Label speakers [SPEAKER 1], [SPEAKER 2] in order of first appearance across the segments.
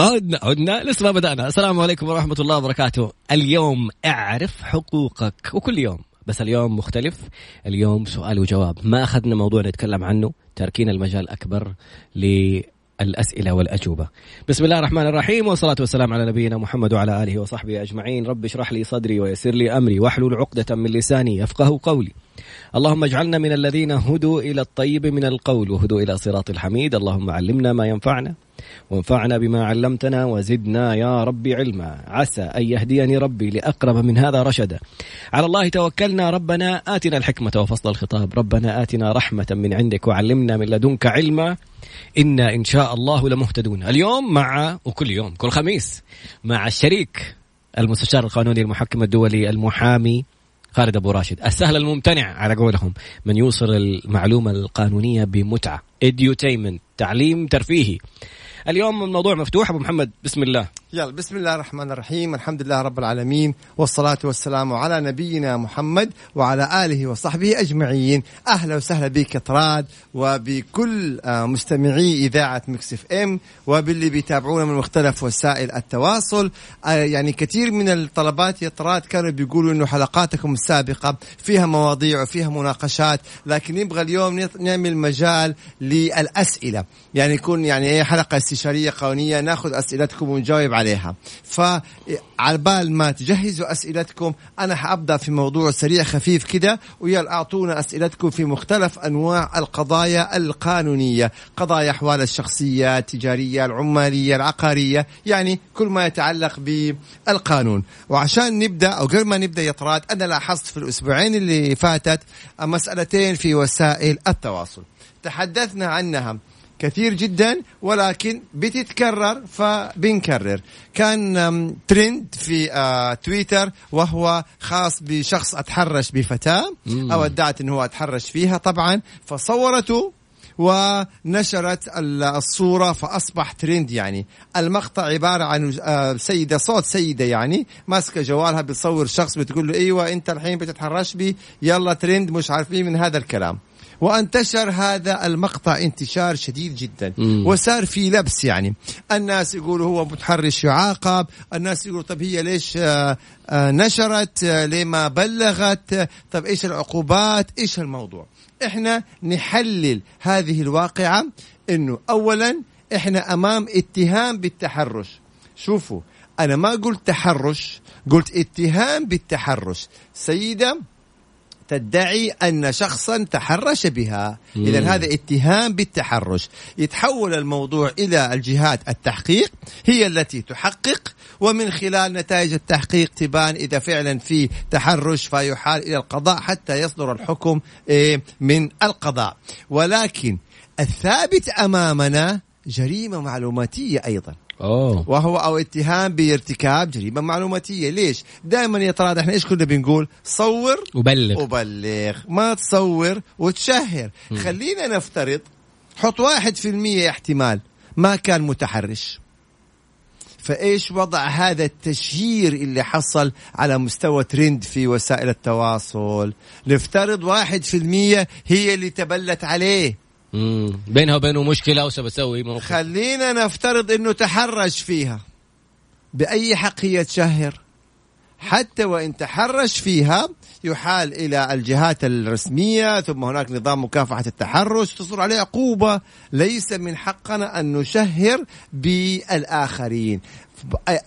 [SPEAKER 1] عدنا عدنا لسه ما بدأنا. السلام عليكم ورحمة الله وبركاته. اليوم أعرف حقوقك. وكل يوم بس اليوم مختلف. اليوم سؤال وجواب. ما أخذنا موضوع نتكلم عنه؟ تاركين المجال أكبر الأسئلة والأجوبة. بسم الله الرحمن الرحيم والصلاة والسلام على نبينا محمد وعلى آله وصحبه أجمعين. رب اشرح لي صدري ويسر لي أمري واحلل عقدة من لساني يفقه قولي. اللهم اجعلنا من الذين هدوا إلى الطيب من القول وهدوا إلى صراط الحميد. اللهم علمنا ما ينفعنا وانفعنا بما علمتنا وزدنا يا ربي علما. عسى أن يهديني ربي لأقرب من هذا رشدا. على الله توكلنا. ربنا آتنا الحكمة وفصل الخطاب. ربنا آتنا رحمة من عندك وعلمنا من لدنك علما. إنا إن شاء الله لمهتدون. اليوم مع وكل يوم كل خميس مع الشريك المستشار القانوني المحكم الدولي المحامي خالد أبو راشد. السهل الممتنع على قولهم. من يوصل المعلومة القانونية بمتعة. اديوتيمنت تعليم ترفيهي. اليوم الموضوع مفتوح. أبو محمد بسم الله.
[SPEAKER 2] يلا بسم الله الرحمن الرحيم. الحمد لله رب العالمين والصلاة والسلام على نبينا محمد وعلى آله وصحبه أجمعين. أهلا وسهلا بك طراد وبكل آه، مستمعي إذاعة مكسف إم وباللي بيتابعونا من مختلف وسائل التواصل. آه، يعني كثير من الطلبات يا طراد كانوا بيقولوا أنه حلقاتكم السابقة فيها مواضيع وفيها مناقشات لكن نبغى اليوم نعمل مجال للأسئلة. يعني يكون يعني حلقة استشارية قانونية نأخذ أسئلتكم ونجاوب عليها. فعلى بال ما تجهزوا أسئلتكم أنا حأبدأ في موضوع سريع خفيف كده ويلا أعطونا أسئلتكم في مختلف أنواع القضايا القانونية. قضايا أحوال الشخصية التجارية العمالية العقارية يعني كل ما يتعلق بالقانون. وعشان نبدأ أو قبل ما نبدأ يا طراد أنا لاحظت في الأسبوعين اللي فاتت مسألتين في وسائل التواصل. تحدثنا عنها. كثير جدا ولكن بتتكرر فبنكرر. كان ترند في آه تويتر وهو خاص بشخص أتحرش بفتاة أو ادعت إنه هو أتحرش فيها طبعا فصورته ونشرت الصورة فأصبح ترند يعني. المقطع عبارة عن آه، سيدة صوت سيدة يعني ماسكة جوالها بتصور شخص بتقول له أيوة أنت الحين بتتحرش بي يلا ترند مش عارفين من هذا الكلام. وانتشر هذا المقطع انتشار شديد جدا. مم. وصار في لبس يعني. الناس يقولوا هو متحرش يعاقب. الناس يقولوا طب هي ليش آه، آه، نشرت؟ آه، ليه ما بلغت؟ طب إيش العقوبات؟ إيش الموضوع؟ إحنا نحلل هذه الواقعة إنه اولا إحنا أمام اتهام بالتحرش. شوفوا أنا ما قلت تحرش قلت اتهام بالتحرش. سيدة تدعي أن شخصا تحرش بها. إذا هذا اتهام بالتحرش. يتحول الموضوع إلى الجهات التحقيق هي التي تحقق ومن خلال نتائج التحقيق تبان إذا فعلا في تحرش فيحال إلى القضاء حتى يصدر الحكم إيه، من القضاء. ولكن الثابت أمامنا جريمة معلوماتية أيضا. أوه. وهو أو اتهام بارتكاب جريمة معلوماتية. ليش؟ دائما يا ترى إحنا إيش كنا بنقول؟ صور
[SPEAKER 1] وبلغ.
[SPEAKER 2] وبلغ. ما تصور وتشهر. م. خلينا نفترض حط واحد في المية احتمال ما كان متحرش. فإيش وضع هذا التشهير اللي حصل على مستوى ترند في وسائل التواصل؟ نفترض واحد في المية هي اللي تبلت عليه.
[SPEAKER 1] بينها وبينه مشكلة وسبسوي موقف.
[SPEAKER 2] خلينا نفترض إنه تحرش فيها بأي حق هي تشهر. حتى وإن تحرش فيها يحال إلى الجهات الرسمية ثم هناك نظام مكافحة التحرش تصدر عليه عقوبه ليس من حقنا أن نشهر بالآخرين.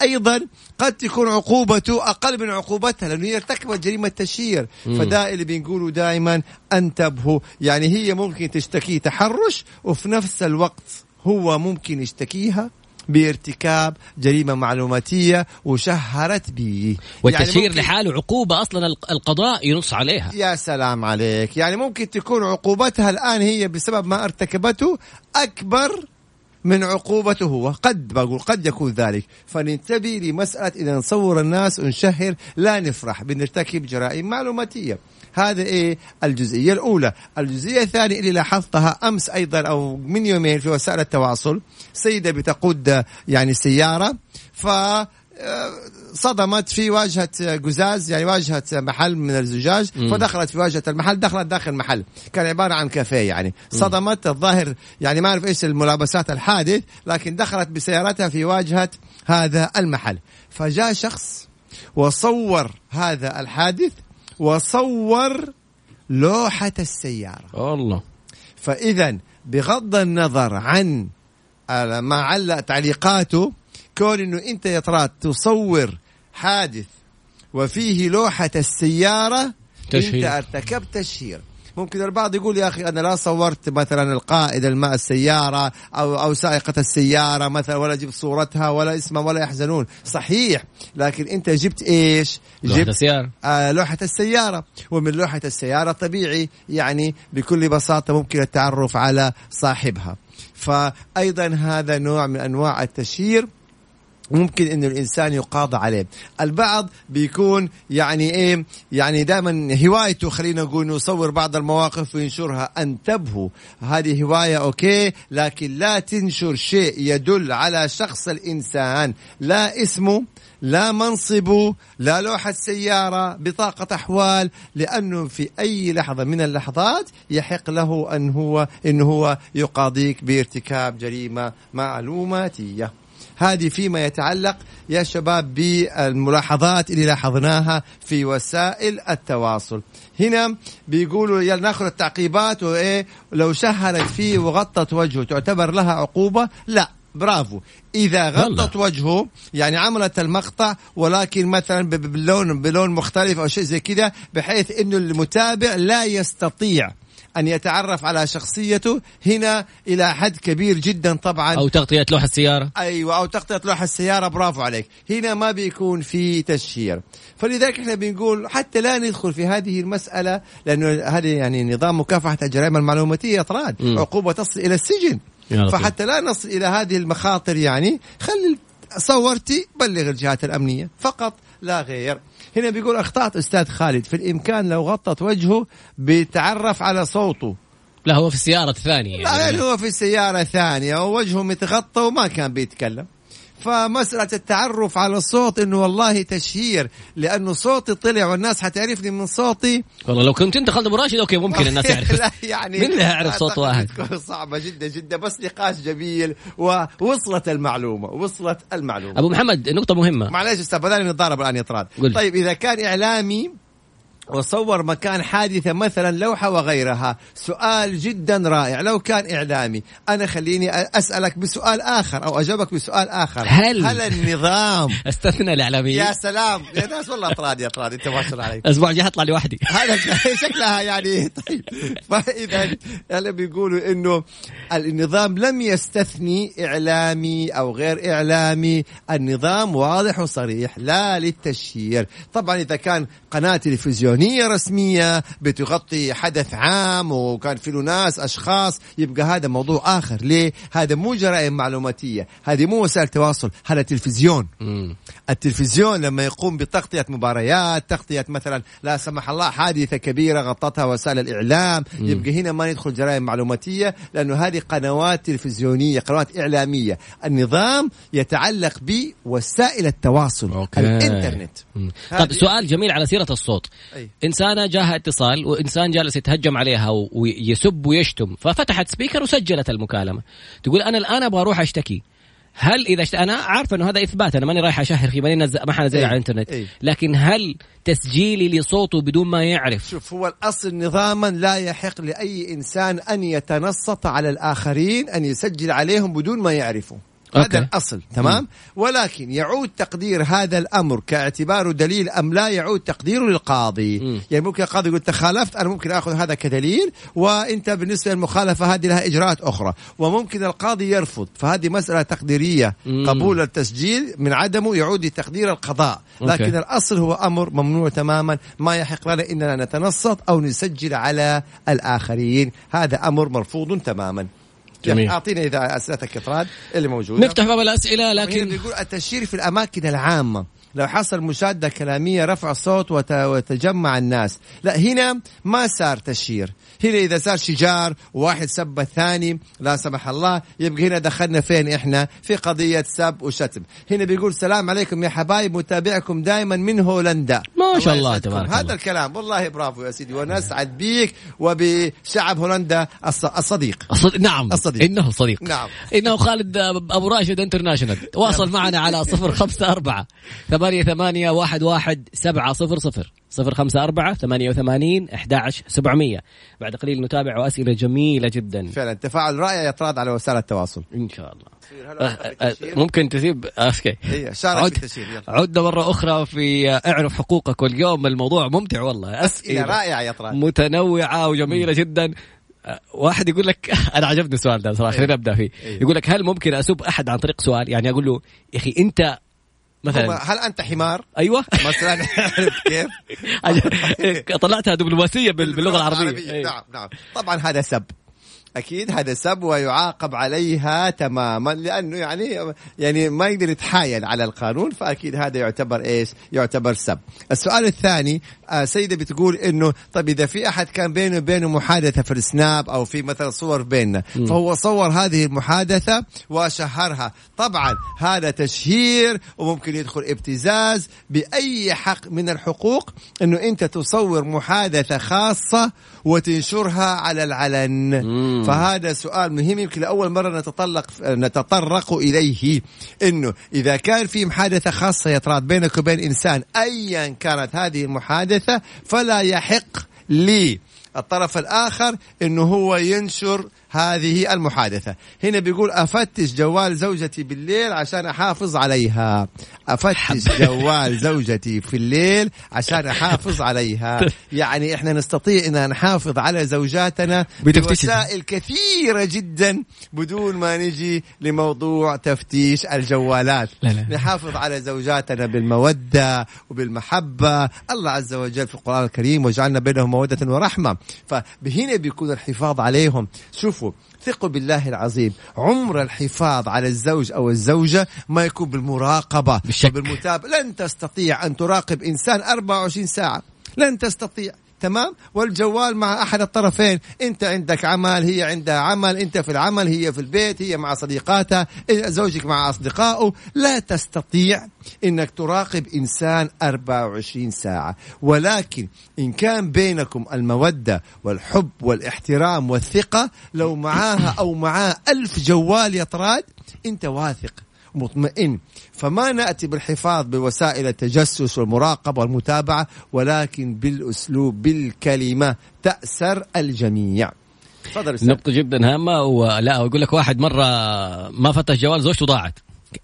[SPEAKER 2] أيضا قد تكون عقوبته أقل من عقوبتها لأنه هي ارتكبت جريمة تشهير فدا اللي بنقوله دائما انتبهوا. يعني هي ممكن تشتكي تحرش وفي نفس الوقت هو ممكن يشتكيها بارتكاب جريمة معلوماتية وشهرت به.
[SPEAKER 1] والتشهير يعني لحاله عقوبة أصلا القضاء ينص عليها.
[SPEAKER 2] يا سلام عليك. يعني ممكن تكون عقوبتها الآن هي بسبب ما ارتكبته أكبر من عقوبته هو قد بقول قد يكون ذلك. فننتبه لمسألة إذا نصور الناس ونشهر لا نفرح بنرتكب جرائم معلوماتية. هذا إيه؟ الجزئية الأولى. الجزئية الثانية اللي لاحظتها أمس أيضا أو من يومين في وسائل التواصل. سيدة بتقود يعني سيارة ف صدمت في واجهة قزاز يعني واجهة محل من الزجاج
[SPEAKER 1] مم.
[SPEAKER 2] فدخلت في واجهة المحل دخلت داخل المحل كان عبارة عن كافيه يعني. صدمت الظاهر يعني ما أعرف إيش الملابسات الحادث لكن دخلت بسيارتها في واجهة هذا المحل. فجاء شخص وصور هذا الحادث وصور لوحة السيارة.
[SPEAKER 1] والله
[SPEAKER 2] فاذا بغض النظر عن ما علق تعليقاته كون إنه أنت يا تصور حادث وفيه لوحة السيارة
[SPEAKER 1] تشهير.
[SPEAKER 2] انت ارتكبت تشهير. ممكن البعض يقول يا أخي أنا لا صورت مثلا القائد الماء السيارة أو أو سائقة السيارة مثلا ولا جبت صورتها ولا اسمها ولا يحزنون. صحيح لكن أنت جبت إيش؟
[SPEAKER 1] لوحة
[SPEAKER 2] جبت
[SPEAKER 1] السيارة.
[SPEAKER 2] آه لوحة السيارة. ومن لوحة السيارة طبيعي يعني بكل بساطة ممكن التعرف على صاحبها. فأيضا هذا نوع من أنواع التشهير. ممكن إنه الإنسان يقاضى عليه. البعض بيكون يعني إيه يعني دائما هوايته خلينا نقول يصور بعض المواقف وينشرها. انتبهوا هذه هواية أوكي لكن لا تنشر شيء يدل على شخص الإنسان. لا اسمه لا منصبه لا لوحة سيارة بطاقة أحوال لأنه في أي لحظة من اللحظات يحق له أن هو إن هو يقاضيك بارتكاب جريمة معلوماتية. هذه فيما يتعلق يا شباب بالملاحظات اللي لاحظناها في وسائل التواصل. هنا بيقولوا ناخذ التعقيبات وإيه لو شهرت فيه وغطت وجهه تعتبر لها عقوبة؟ لا برافو. إذا غطت وجهه يعني عملت المقطع ولكن مثلا ب- ب- بلون بلون مختلف أو شيء زي كذا بحيث إنه المتابع لا يستطيع أن يتعرف على شخصيته هنا إلى حد كبير جدا طبعا.
[SPEAKER 1] أو تغطية لوحة السيارة.
[SPEAKER 2] أيوه أو تغطية لوحه السيارة. برافو عليك. هنا ما بيكون في تشهير. فلذلك إحنا بنقول حتى لا ندخل في هذه المسألة لأنه هذه يعني نظام مكافحة الجرائم المعلوماتية إطراد
[SPEAKER 1] مم.
[SPEAKER 2] عقوبة تصل إلى السجن. فحتى لا نصل إلى هذه المخاطر يعني خلي صورتي بلغ الجهات الأمنية. فقط لا غير. هنا بيقول أخطأت أستاذ خالد. في الإمكان لو غطت وجهه بيتعرف على صوته.
[SPEAKER 1] لا هو في السيارة الثانية
[SPEAKER 2] لا يعني
[SPEAKER 1] يعني
[SPEAKER 2] هو في سيارة ثانية ووجهه متغطى وما كان بيتكلم. فمسألة التعرف على الصوت إنه والله تشهير لأنه صوتي طلع والناس حتعرفني من صوتي.
[SPEAKER 1] والله لو كنت أنت خالد أبو راشد أوكي ممكن الناس
[SPEAKER 2] لا
[SPEAKER 1] يعرف
[SPEAKER 2] يعني
[SPEAKER 1] مين اللي هيعرف صوت واحد؟
[SPEAKER 2] صعبة جدا جدا. بس نقاش جميل ووصلت المعلومة وصلت المعلومة.
[SPEAKER 1] أبو محمد نقطة مهمة.
[SPEAKER 2] معلش أستاذ بدل نتضارب الآن يا طراد
[SPEAKER 1] قل.
[SPEAKER 2] طيب إذا كان إعلامي وصور مكان حادثة مثلا لوحة وغيرها. سؤال جدا رائع. لو كان إعلامي أنا خليني أسألك بسؤال آخر أو أجاوبك بسؤال آخر.
[SPEAKER 1] هل-
[SPEAKER 2] هل النظام؟
[SPEAKER 1] استثنى الإعلاميين.
[SPEAKER 2] يا سلام. يا ناس والله أطراد يا أطراد أنت ما شاء الله عليك.
[SPEAKER 1] الأسبوع الجاي اطلع لوحدي.
[SPEAKER 2] هذا شكلها يعني طيب. فإذا يعني بيقولوا إنه النظام لم يستثني إعلامي أو غير إعلامي. النظام واضح وصريح لا للتشهير طبعا إذا كان قناة تلفزيونيه رسمية بتغطي حدث عام وكان في له ناس أشخاص. يبقى هذا موضوع آخر. ليه؟ هذا مو جرائم معلوماتية. هذه مو وسائل تواصل هذا تلفزيون.
[SPEAKER 1] مم.
[SPEAKER 2] التلفزيون لما يقوم بتغطية مباريات تغطية مثلا لا سمح الله حادثة كبيرة غطتها وسائل الإعلام.
[SPEAKER 1] مم.
[SPEAKER 2] يبقى هنا ما ندخل جرائم معلوماتية لأنه هذه قنوات تلفزيونية قنوات إعلامية. النظام يتعلق بوسائل التواصل
[SPEAKER 1] okay.
[SPEAKER 2] هذه-
[SPEAKER 1] طب سؤال جميل على سيرة الصوت.
[SPEAKER 2] أي.
[SPEAKER 1] إنسانة جاها اتصال وإنسان جالس يتهجم عليها ويسب ويشتم ففتحت speaker وسجلت المكالمة تقول أنا الآن أبغى أروح أشتكي هل إذا. أنا عارفه إنه هذا إثبات أنا ماني رايح أشهر فيه ماني نزل... ما حنزله
[SPEAKER 2] إيه.
[SPEAKER 1] على الإنترنت
[SPEAKER 2] إيه.
[SPEAKER 1] لكن هل تسجيلي لصوته بدون ما يعرف
[SPEAKER 2] شوف هو الأصل نظاما لا يحق لأي إنسان أن يتنصت على الآخرين أن يسجل عليهم بدون ما يعرفوا
[SPEAKER 1] okay.
[SPEAKER 2] هذا الأصل تمام ولكن يعود تقدير هذا الأمر كاعتباره دليل أم لا يعود تقديره للقاضي
[SPEAKER 1] مم.
[SPEAKER 2] يعني ممكن القاضي يقول تخالفت أنا ممكن أخذ هذا كدليل وأنت بالنسبة للمخالفة هذه لها إجراءات أخرى وممكن القاضي يرفض فهذه مسألة تقديرية
[SPEAKER 1] مم.
[SPEAKER 2] قبول التسجيل من عدمه يعود لتقدير القضاء
[SPEAKER 1] okay.
[SPEAKER 2] لكن الأصل هو أمر ممنوع تماما ما يحق لنا إننا نتنصت أو نسجل على الآخرين هذا أمر مرفوض تماما
[SPEAKER 1] جميل.
[SPEAKER 2] أعطينا إذا أسئلتك إفراد اللي موجودة
[SPEAKER 1] نفتح باب الأسئلة
[SPEAKER 2] لكن بيقول التشهير في الأماكن العامة لو حصل مشادة كلامية رفع صوت وت- وتجمع الناس. لا هنا ما صار تشهير هنا إذا صار شجار وواحد سب الثاني لا سمح الله يبقى هنا دخلنا فين إحنا؟ في قضية سب وشتم. هنا بيقول سلام عليكم يا حبايب متابعكم دائما من هولندا.
[SPEAKER 1] ما شاء الله
[SPEAKER 2] يسعدكم.
[SPEAKER 1] تبارك
[SPEAKER 2] هذا
[SPEAKER 1] الله.
[SPEAKER 2] الكلام والله برافو يا سيدي ونسعد بيك وبشعب هولندا الص- الصديق.
[SPEAKER 1] الصديق نعم.
[SPEAKER 2] الصديق.
[SPEAKER 1] إنه صديق.
[SPEAKER 2] نعم.
[SPEAKER 1] إنه خالد أبو راشد international تواصل معنا على صفر خمسة أربعة. ثمانية ثمانية واحد واحد سبعة صفر صفر. صفر خمسة أربعة ثمانية وثمانين أحد سبعمية. بعد قليل نتابع وأسئلة جميلة جدا.
[SPEAKER 2] فعلا. تفاعل رائع يطراد على وسائل التواصل.
[SPEAKER 1] إن شاء الله. أه، أه، ممكن تسيب
[SPEAKER 2] okay. شارك
[SPEAKER 1] عد. عدنا مرة أخرى في اعرف حقوقك واليوم الموضوع ممتع والله.
[SPEAKER 2] أسئلة رائعة يا طراد.
[SPEAKER 1] متنوعة وجميلة جدا. أه، واحد يقول لك أنا عجبني السؤال ده صراحة خلينا نبدأ فيه.
[SPEAKER 2] أيوه.
[SPEAKER 1] يقول لك هل ممكن اسب أحد عن طريق سؤال؟ يعني أقول له يا أخي
[SPEAKER 2] أنت
[SPEAKER 1] مثلا.
[SPEAKER 2] هل أنت حمار؟
[SPEAKER 1] أيوه.
[SPEAKER 2] مثلا عرفت كيف؟
[SPEAKER 1] طلعتها دبلوماسية بال- باللغة العربية. أيوه.
[SPEAKER 2] نعم نعم. طبعا هذا سب. أكيد هذا سب ويعاقب عليها تماما لأنه يعني يعني ما يقدر يتحايل على القانون فأكيد هذا يعتبر إيش؟ يعتبر سب. السؤال الثاني آه سيدة بتقول إنه طيب إذا في أحد كان بينه وبينه محادثة في السناب أو في مثلا صور بيننا فهو صور هذه المحادثة وشهرها طبعا هذا تشهير وممكن يدخل ابتزاز بأي حق من الحقوق إنه أنت تصور محادثة خاصة وتنشرها على العلن فهذا سؤال مهم. يمكن لأول مرة نتطلق نتطرق إليه. إنه إذا كان في محادثه خاصة يطراد بينك وبين إنسان ايا كانت هذه المحادثة فلا يحق لي الطرف الآخر إنه هو ينشر هذه المحادثة. هنا بيقول أفتش جوال زوجتي بالليل عشان أحافظ عليها. أفتش جوال زوجتي في الليل عشان أحافظ عليها. يعني إحنا نستطيع إن نحافظ على زوجاتنا بوسائل كثيرة جدا بدون ما نجي لموضوع تفتيش الجوالات.
[SPEAKER 1] لا لا.
[SPEAKER 2] نحافظ على زوجاتنا بالمودة وبالمحبة. الله عز وجل في القرآن الكريم وجعلنا بينهم مودة ورحمة. فهنا بيكون الحفاظ عليهم. شوفوا ثقوا بالله العظيم. عمر الحفاظ على الزوج أو الزوجة ما يكون بالمراقبة
[SPEAKER 1] بالشك.
[SPEAKER 2] وبالمتابعة. لن تستطيع أن تراقب إنسان 24 ساعة. لن تستطيع. تمام؟ والجوال مع أحد الطرفين. أنت عندك عمل هي عندها عمل أنت في العمل هي في البيت هي مع صديقاتها زوجك مع أصدقائه. لا تستطيع إنك تراقب إنسان 24 ساعة. ولكن إن كان بينكم المودة والحب والاحترام والثقة لو معاها أو معاه ألف جوال يطراد أنت واثق. مطمئن. فما نأتي بالحفاظ بوسائل التجسس والمراقبة والمتابعة ولكن بالأسلوب بالكلمة تأسر الجميع. تفضل.
[SPEAKER 1] نقطة جدا هامة ولا أقول لك واحد مرة ما فتش جوال زوجته ضاعت.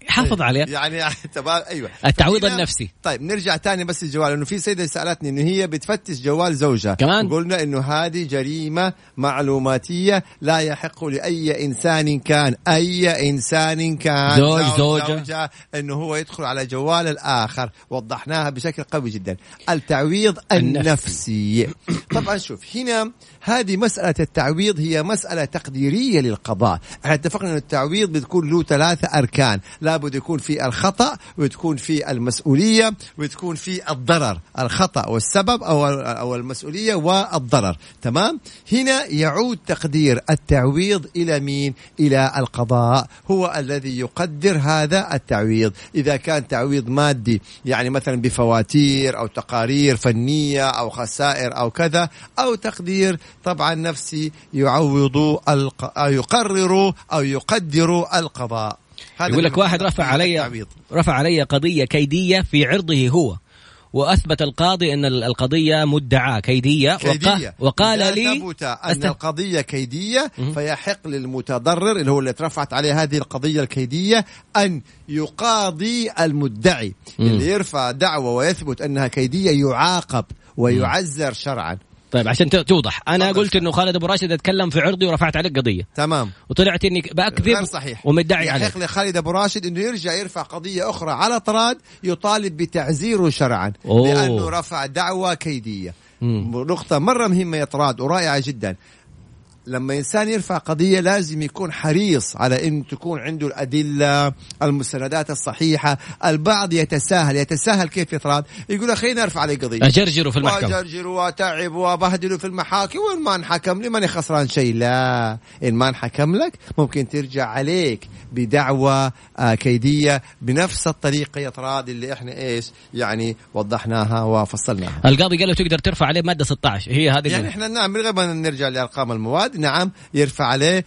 [SPEAKER 1] حافظ عليه
[SPEAKER 2] يعني تمام أيوه.
[SPEAKER 1] التعويض النفسي.
[SPEAKER 2] طيب نرجع تاني بس الجوال إنه في سيدة سألتني إنه هي بتفتش جوال زوجها.
[SPEAKER 1] كمان؟
[SPEAKER 2] قلنا إنه هذه جريمة معلوماتية لا يحق لأي إنسان كان أي إنسان كان
[SPEAKER 1] زوج، زوجة.
[SPEAKER 2] زوجة إنه هو يدخل على جوال الآخر. وضحناها بشكل قوي جدا. التعويض النفسي. طبعا شوف هنا هذه مسألة التعويض هي مسألة تقديرية للقضاء. إحنا اتفقنا ان التعويض بتكون له ثلاثة أركان. لابد يكون في الخطأ وتكون في المسؤولية وتكون في الضرر. الخطأ والسبب أو أو المسؤولية والضرر. تمام؟ هنا يعود تقدير التعويض إلى مين؟ إلى القضاء. هو الذي يقدر هذا التعويض. إذا كان تعويض مادي يعني مثلا بفواتير أو تقارير فنية أو خسائر أو كذا أو تقدير طبعا نفسي يعوض الق... أو يقرر أو يقدر القضاء.
[SPEAKER 1] يقول لك واحد رفع علي. رفع علي قضية كيدية في عرضه هو وأثبت القاضي أن القضية مدعاة كيدية,
[SPEAKER 2] كيدية
[SPEAKER 1] وقا وقال
[SPEAKER 2] إذا
[SPEAKER 1] لي
[SPEAKER 2] ثبت
[SPEAKER 1] أست-
[SPEAKER 2] القضية كيدية
[SPEAKER 1] مهم.
[SPEAKER 2] فيحق للمتضرر اللي هو اللي اترفعت عليه هذه القضية الكيدية أن يقاضي المدعي
[SPEAKER 1] مم.
[SPEAKER 2] اللي يرفع دعوة ويثبت أنها كيدية يعاقب ويعزر شرعا
[SPEAKER 1] طيب عشان توضح. أنا
[SPEAKER 2] تفضل.
[SPEAKER 1] قلت أنه خالد أبو راشد أتكلم في عرضي ورفعت عليك قضية.
[SPEAKER 2] تمام.
[SPEAKER 1] وطلعت إني بأكذب
[SPEAKER 2] غير صحيح.
[SPEAKER 1] ومدعي عليك
[SPEAKER 2] يحق لخالد أبو راشد إنه يرجع يرفع قضية أخرى على طراد يطالب بتعزيره شرعا
[SPEAKER 1] أوه.
[SPEAKER 2] لأنه رفع دعوى كيدية.
[SPEAKER 1] مم.
[SPEAKER 2] نقطة مرة مهمة يا طراد ورائعة جدا. لما إنسان يرفع قضية لازم يكون حريص على إن تكون عنده الأدلة المستندات الصحيحة البعض يتساهل. يتساهل كيف يطراد يقول خلينا أرفع عليه قضية.
[SPEAKER 1] اجرجره في المحكمة.
[SPEAKER 2] واجرجر وأتعب وابهدله في المحاكم وإن ما انحكم لي ماني خسران شيء. لا إن ما انحكم لك ممكن ترجع عليك بدعوى آه كيدية بنفس الطريقة يا طراد اللي إحنا إيش؟ يعني وضحناها وفصلناها.
[SPEAKER 1] القاضي قال له تقدر ترفع عليه مادة 16 هي هذه
[SPEAKER 2] يعني إحنا نعم من غير ما نرجع لأرقام المواد. نعم يرفع عليه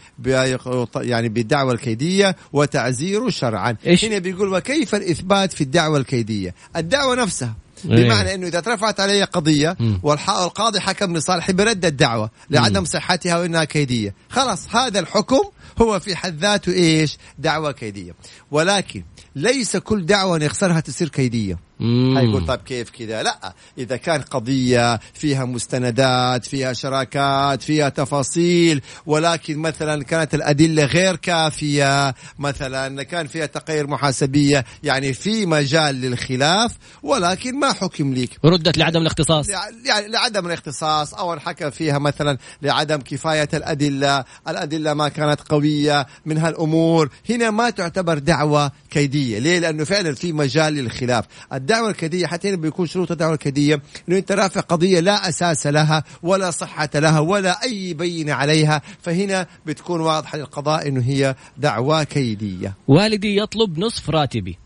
[SPEAKER 2] يعني بالدعوة الكيدية وتعزيره شرعا. إيش؟ هنا بيقول وكيف الإثبات في الدعوة الكيدية؟ الدعوة نفسها إيه. بمعنى إنه إذا رفعت علي قضية والقاضي حكم لصالحي برد الدعوة لعدم صحتها وإنها كيدية. خلاص هذا الحكم هو في حد ذاته إيش؟ دعوة كيدية. ولكن ليس كل دعوة نخسرها تصير كيدية. هيقول طيب كيف كذا؟ لا إذا كان قضية فيها مستندات فيها شراكات فيها تفاصيل ولكن مثلا كانت الأدلة غير كافية مثلا كان فيها تقارير محاسبية يعني في مجال للخلاف ولكن ما حكم ليك.
[SPEAKER 1] ردت لعدم الاختصاص.
[SPEAKER 2] يعني لعدم الاختصاص أو انحكم فيها مثلا لعدم كفاية الأدلة الأدلة ما كانت قوية من هالأمور. هنا ما تعتبر دعوة كيدية. ليه؟ لأنه فعلا في مجال للخلاف. الدعوة الكيدية حتى هنا بيكون شروط الدعوة الكيدية إنه أنت رافع قضية لا أساس لها ولا صحة لها ولا أي بينه عليها فهنا بتكون واضحة للقضاء إنه هي دعوة كيدية.
[SPEAKER 1] والدي يطلب نصف راتبي.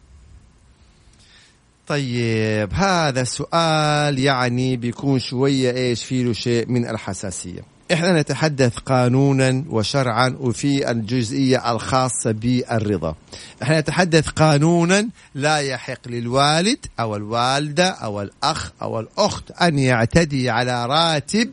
[SPEAKER 2] طيب هذا السؤال يعني بيكون شوية إيش فيه له شيء من الحساسية. إحنا نتحدث قانونا وشرعا وفي الجزئية الخاصة بالرضا. إحنا نتحدث قانونا لا يحق للوالد أو الوالدة أو الأخ أو الأخت أن يعتدي على راتب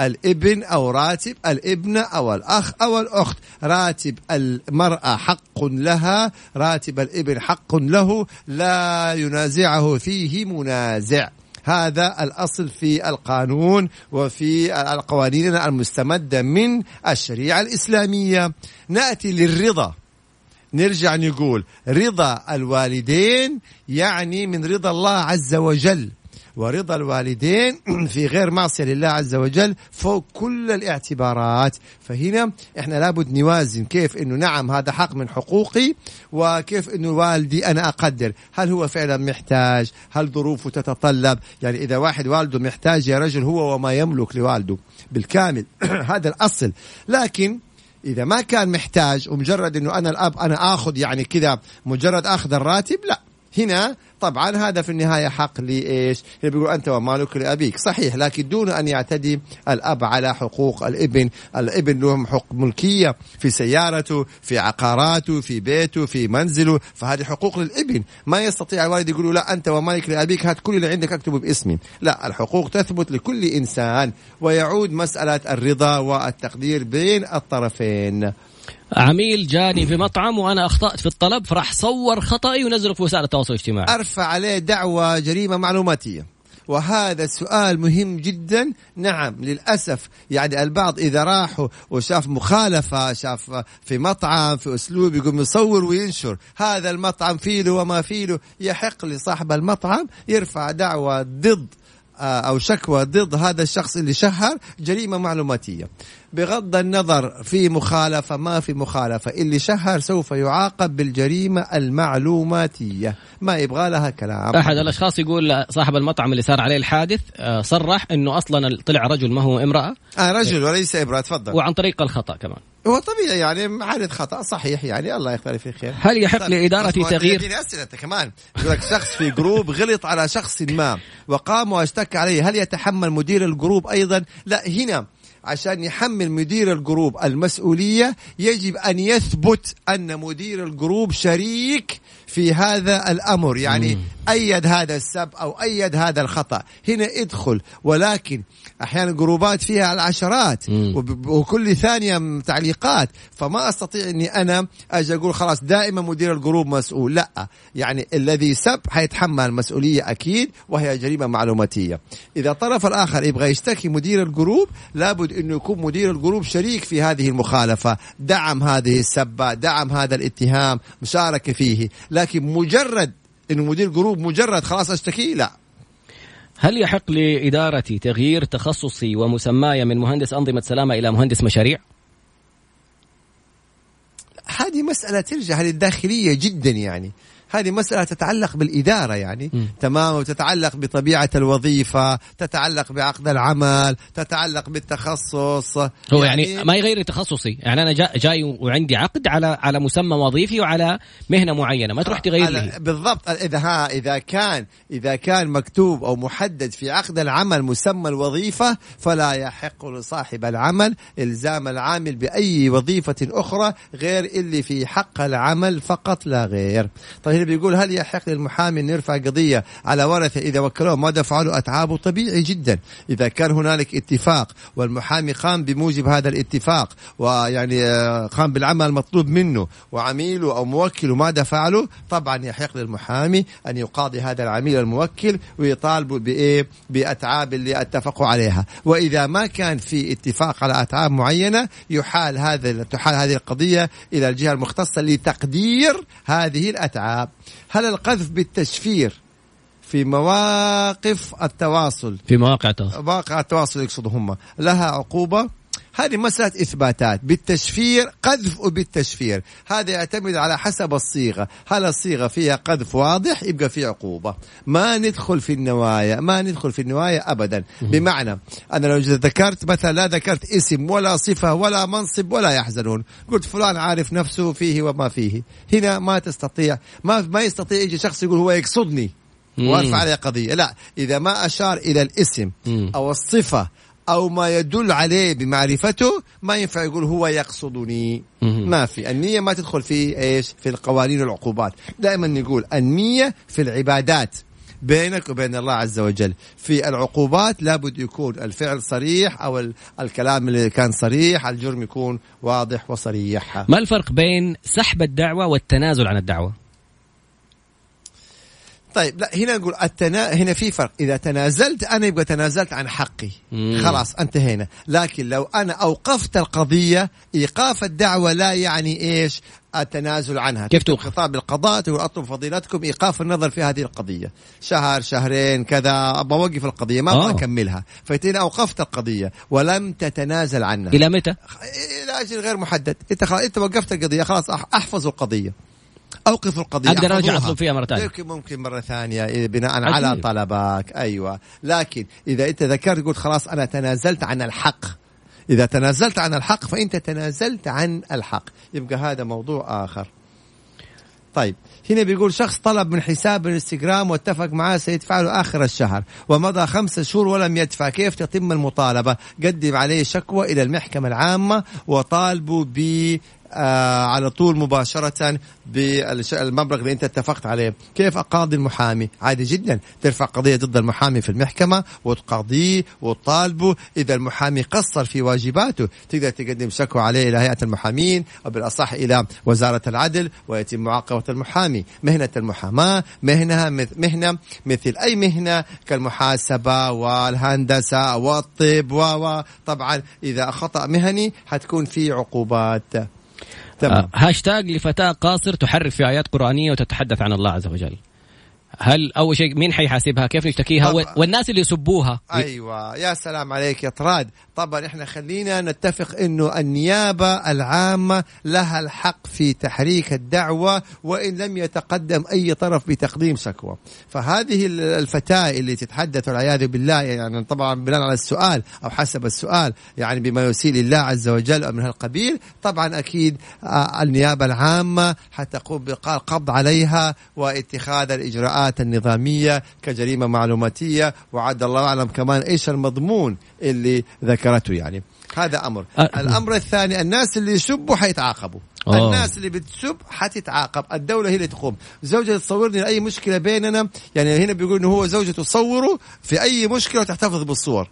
[SPEAKER 2] الابن أو راتب الابنة أو الأخ أو الأخت. راتب المرأة حق لها راتب الابن حق له لا ينازعه فيه منازع. هذا الأصل في القانون وفي القوانين المستمدة من الشريعة الإسلامية. نأتي للرضا. نرجع نقول رضا الوالدين يعني من رضا الله عز وجل. ورضا الوالدين في غير معصية لله عز وجل فوق كل الاعتبارات. فهنا إحنا لابد نوازن كيف إنه نعم هذا حق من حقوقي وكيف إنه والدي أنا أقدر. هل هو فعلا محتاج؟ هل ظروفه تتطلب؟ يعني إذا واحد والده محتاج يا رجل هو وما يملك لوالده. بالكامل هذا الأصل. لكن إذا ما كان محتاج ومجرد إنه أنا الأب أنا آخذ يعني كذا مجرد آخذ الراتب لا. هنا طبعا هذا في النهاية حق لإيش؟ بيقول أنت ومالك لأبيك. صحيح لكن دون أن يعتدي الأب على حقوق الإبن. الإبن لهم حقوق ملكية في سيارته في عقاراته في بيته في منزله. فهذه حقوق للإبن. ما يستطيع الوالد يقول لا أنت ومالك لأبيك. هات كل اللي عندك اكتبه باسمي. لا الحقوق تثبت لكل إنسان. ويعود مسألة الرضا والتقدير بين الطرفين.
[SPEAKER 1] عميل جاني في مطعم وأنا أخطأت في الطلب فراح صور خطأي ونزله في وسائل التواصل الاجتماعي.
[SPEAKER 2] أرفع عليه دعوى جريمة معلوماتية. وهذا السؤال مهم جدا. نعم للأسف يعني البعض إذا راحوا وشاف مخالفة شاف في مطعم في أسلوب يقوم يصور وينشر هذا المطعم فيه وما فيه يحق لصاحب المطعم يرفع دعوة ضد آه، أو شكوى ضد هذا الشخص اللي شهر جريمة معلوماتية. بغض النظر في مخالفة ما في مخالفة اللي شهر سوف يعاقب بالجريمة المعلوماتية. ما يبغى لها كلام.
[SPEAKER 1] أحد الأشخاص يقول صاحب المطعم اللي صار عليه الحادث آه، صرح أنه أصلا طلع رجل ما هو امرأة.
[SPEAKER 2] آه رجل وليس امرأة تفضل.
[SPEAKER 1] وعن طريق الخطأ كمان.
[SPEAKER 2] هو طبيعي يعني حادث خطأ صحيح يعني الله يختار في خير.
[SPEAKER 1] هل يحق طيب. لإدارة تغيير؟
[SPEAKER 2] أسئلة انت كمان. يقول لك شخص في group غلط على شخص ما وقام واشتكى عليه. هل يتحمل مدير ال group أيضا؟ لا هنا عشان يحمل مدير ال group المسؤولية يجب أن يثبت أن مدير ال group شريك في هذا الأمر. يعني مم. أيد هذا السب أو أيد هذا الخطأ. هنا ادخل. ولكن أحيانا جروبات فيها العشرات وكل ثانية تعليقات. فما أستطيع أني أنا أجي أقول خلاص دائما مدير ال group مسؤول. لا. يعني الذي سب حيتحمل المسؤولية أكيد وهي جريمة معلوماتية. إذا الطرف الآخر يبغى يشتكي مدير ال group لابد أنه يكون مدير ال group شريك في هذه المخالفة. دعم هذه السبة دعم هذا الاتهام مشاركة فيه. لكن مجرد انه مدير group مجرد خلاص أشتكي لا
[SPEAKER 1] هل يحق لإدارتي تغيير تخصصي ومسماي من مهندس أنظمة سلامة إلى مهندس مشاريع؟
[SPEAKER 2] هذه مسألة ترجع للداخلية جدا يعني هذه مسألة تتعلق بالإدارة يعني. م. تمام. وتتعلق بطبيعة الوظيفة تتعلق بعقد العمل تتعلق بالتخصص.
[SPEAKER 1] هو يعني, يعني ما يغير تخصصي. يعني أنا جا جاي وعندي عقد على على مسمى وظيفي وعلى مهنة معينة. ما تروح تغير لي.
[SPEAKER 2] بالضبط. إذا ها إذا كان إذا كان مكتوب أو محدد في عقد العمل مسمى الوظيفة فلا يحق لصاحب العمل إلزام العامل بأي وظيفة أخرى غير اللي في حق العمل فقط لا غير. طيب. هنا بيقول هل يحق للمحامي أن يرفع قضية على ورثة إذا وكلوه ما دفعوا له أتعابه؟ طبيعي جدا. إذا كان هنالك اتفاق والمحامي قام بموجب هذا الاتفاق ويعني آه، قام بالعمل المطلوب منه وعميله أو موكله ما دفع له طبعا يحق للمحامي أن يقاضي هذا العميل الموكل ويطالبه بإيه؟ بأتعاب اللي اتفقوا عليها. وإذا ما كان في اتفاق على أتعاب معينة يحال هذا تحال هذه القضية إلى الجهة المختصة لتقدير هذه الأتعاب. هل القذف بالتشفير في مواقف التواصل؟
[SPEAKER 1] في مواقع التواصل.
[SPEAKER 2] مواقع التواصل يقصدوا هم لها عقوبة؟ هذه مسألة إثباتات. بالتشفير قذف وبالتشفير. هذا يعتمد على حسب الصيغة. هل الصيغة فيها قذف واضح؟ يبقى في عقوبة. ما ندخل في النوايا. ما ندخل في النوايا أبدا. بمعنى أنا لو ذكرت مثلا لا ذكرت اسم ولا صفة ولا منصب ولا يحزنون. قلت فلان عارف نفسه فيه وما فيه. هنا ما تستطيع ما ما يستطيع يجي شخص يقول هو يقصدني. وأرفع عليه قضية. لا. إذا ما أشار إلى الاسم أو الصفة أو ما يدل عليه بمعرفته ما ينفع يقول هو يقصدني. ما في. النية ما تدخل في إيش؟ في القوانين والعقوبات. دائما نقول النية في العبادات بينك وبين الله عز وجل. في العقوبات لابد يكون الفعل صريح أو الكلام اللي كان صريح الجرم يكون واضح وصريح.
[SPEAKER 1] ما الفرق بين سحب الدعوة والتنازل عن الدعوة؟
[SPEAKER 2] طيب لا هنا نقول التنا... هنا في فرق. إذا تنازلت أنا يبقى تنازلت عن حقي. مم. خلاص انتهينا. لكن لو أنا أوقفت القضية إيقاف الدعوة لا يعني إيش؟ التنازل عنها.
[SPEAKER 1] كيف توقف؟
[SPEAKER 2] خطاب القضاء تقول أطلب فضيلتكم إيقاف النظر في هذه القضية. شهر شهرين كذا أبغى أوقف القضية ما أبغى أكملها. فإنت أوقفت القضية ولم تتنازل عنها.
[SPEAKER 1] إلى متى؟
[SPEAKER 2] إلى أجل غير محدد. إنت خلاص إنت وقفت القضية خلاص أحفظ القضية. أوقف القضية.
[SPEAKER 1] أقدر أرجع أطلب فيها مرة ثانية.
[SPEAKER 2] ممكن ممكن مرة ثانية بناء عجيب. على طلبك أيوه. لكن إذا أنت ذكرت قلت خلاص أنا تنازلت عن الحق. إذا تنازلت عن الحق فأنت تنازلت عن الحق. يبقى هذا موضوع آخر. طيب. هنا بيقول شخص طلب من حساب الانستغرام واتفق معاه سيدفع له آخر الشهر ومضى خمسة شهور ولم يدفع. كيف تتم المطالبة؟ قدم عليه شكوى إلى المحكمة العامة وطالبوا ب آه على طول مباشرة بالمبلغ اللي انت اتفقت عليه. كيف أقاضي المحامي؟ عادي جدا. ترفع قضية ضد المحامي في المحكمة وتقاضيه وتطالبه. إذا المحامي قصر في واجباته تقدر تقدم شكوى عليه إلى هيئة المحامين أو بالأصح إلى وزارة العدل ويتم معاقبة المحامي. مهنة المحاماة مهنة مهنة مثل أي مهنة كالمحاسبة والهندسة والطب وطبعا إذا خطأ مهني حتكون في عقوبات.
[SPEAKER 1] تمام. آه هاشتاج لفتاة قاصر تحرف في آيات قرآنية وتتحدث عن الله عز وجل. هل أول شيء مين حيحاسبها؟ كيف نشتكيها؟ والناس اللي يسبوها.
[SPEAKER 2] أيوه. يا سلام عليك يا طراد. طبعا إحنا خلينا نتفق إنه النيابة العامة لها الحق في تحريك الدعوة وإن لم يتقدم أي طرف بتقديم شكوى. فهذه الفتاة اللي تتحدث والعياذ بالله يعني طبعا بناء على السؤال أو حسب السؤال يعني بما يسيء لله عز وجل أو من هالقبيل طبعا أكيد آه، النيابة العامة حتقوم بالقبض عليها واتخاذ الإجراءات النظامية كجريمة معلوماتية وعد الله أعلم كمان إيش المضمون اللي ذكرته يعني. هذا أمر. أه. الأمر الثاني الناس اللي يسبوا حيتعاقبوا. أوه. الناس اللي بتسب حتتعاقب. الدولة هي اللي تقوم. زوجة تصورني أي مشكلة بيننا يعني هنا بيقول إنه هو زوجته تصوره في أي مشكلة وتحتفظ بالصور.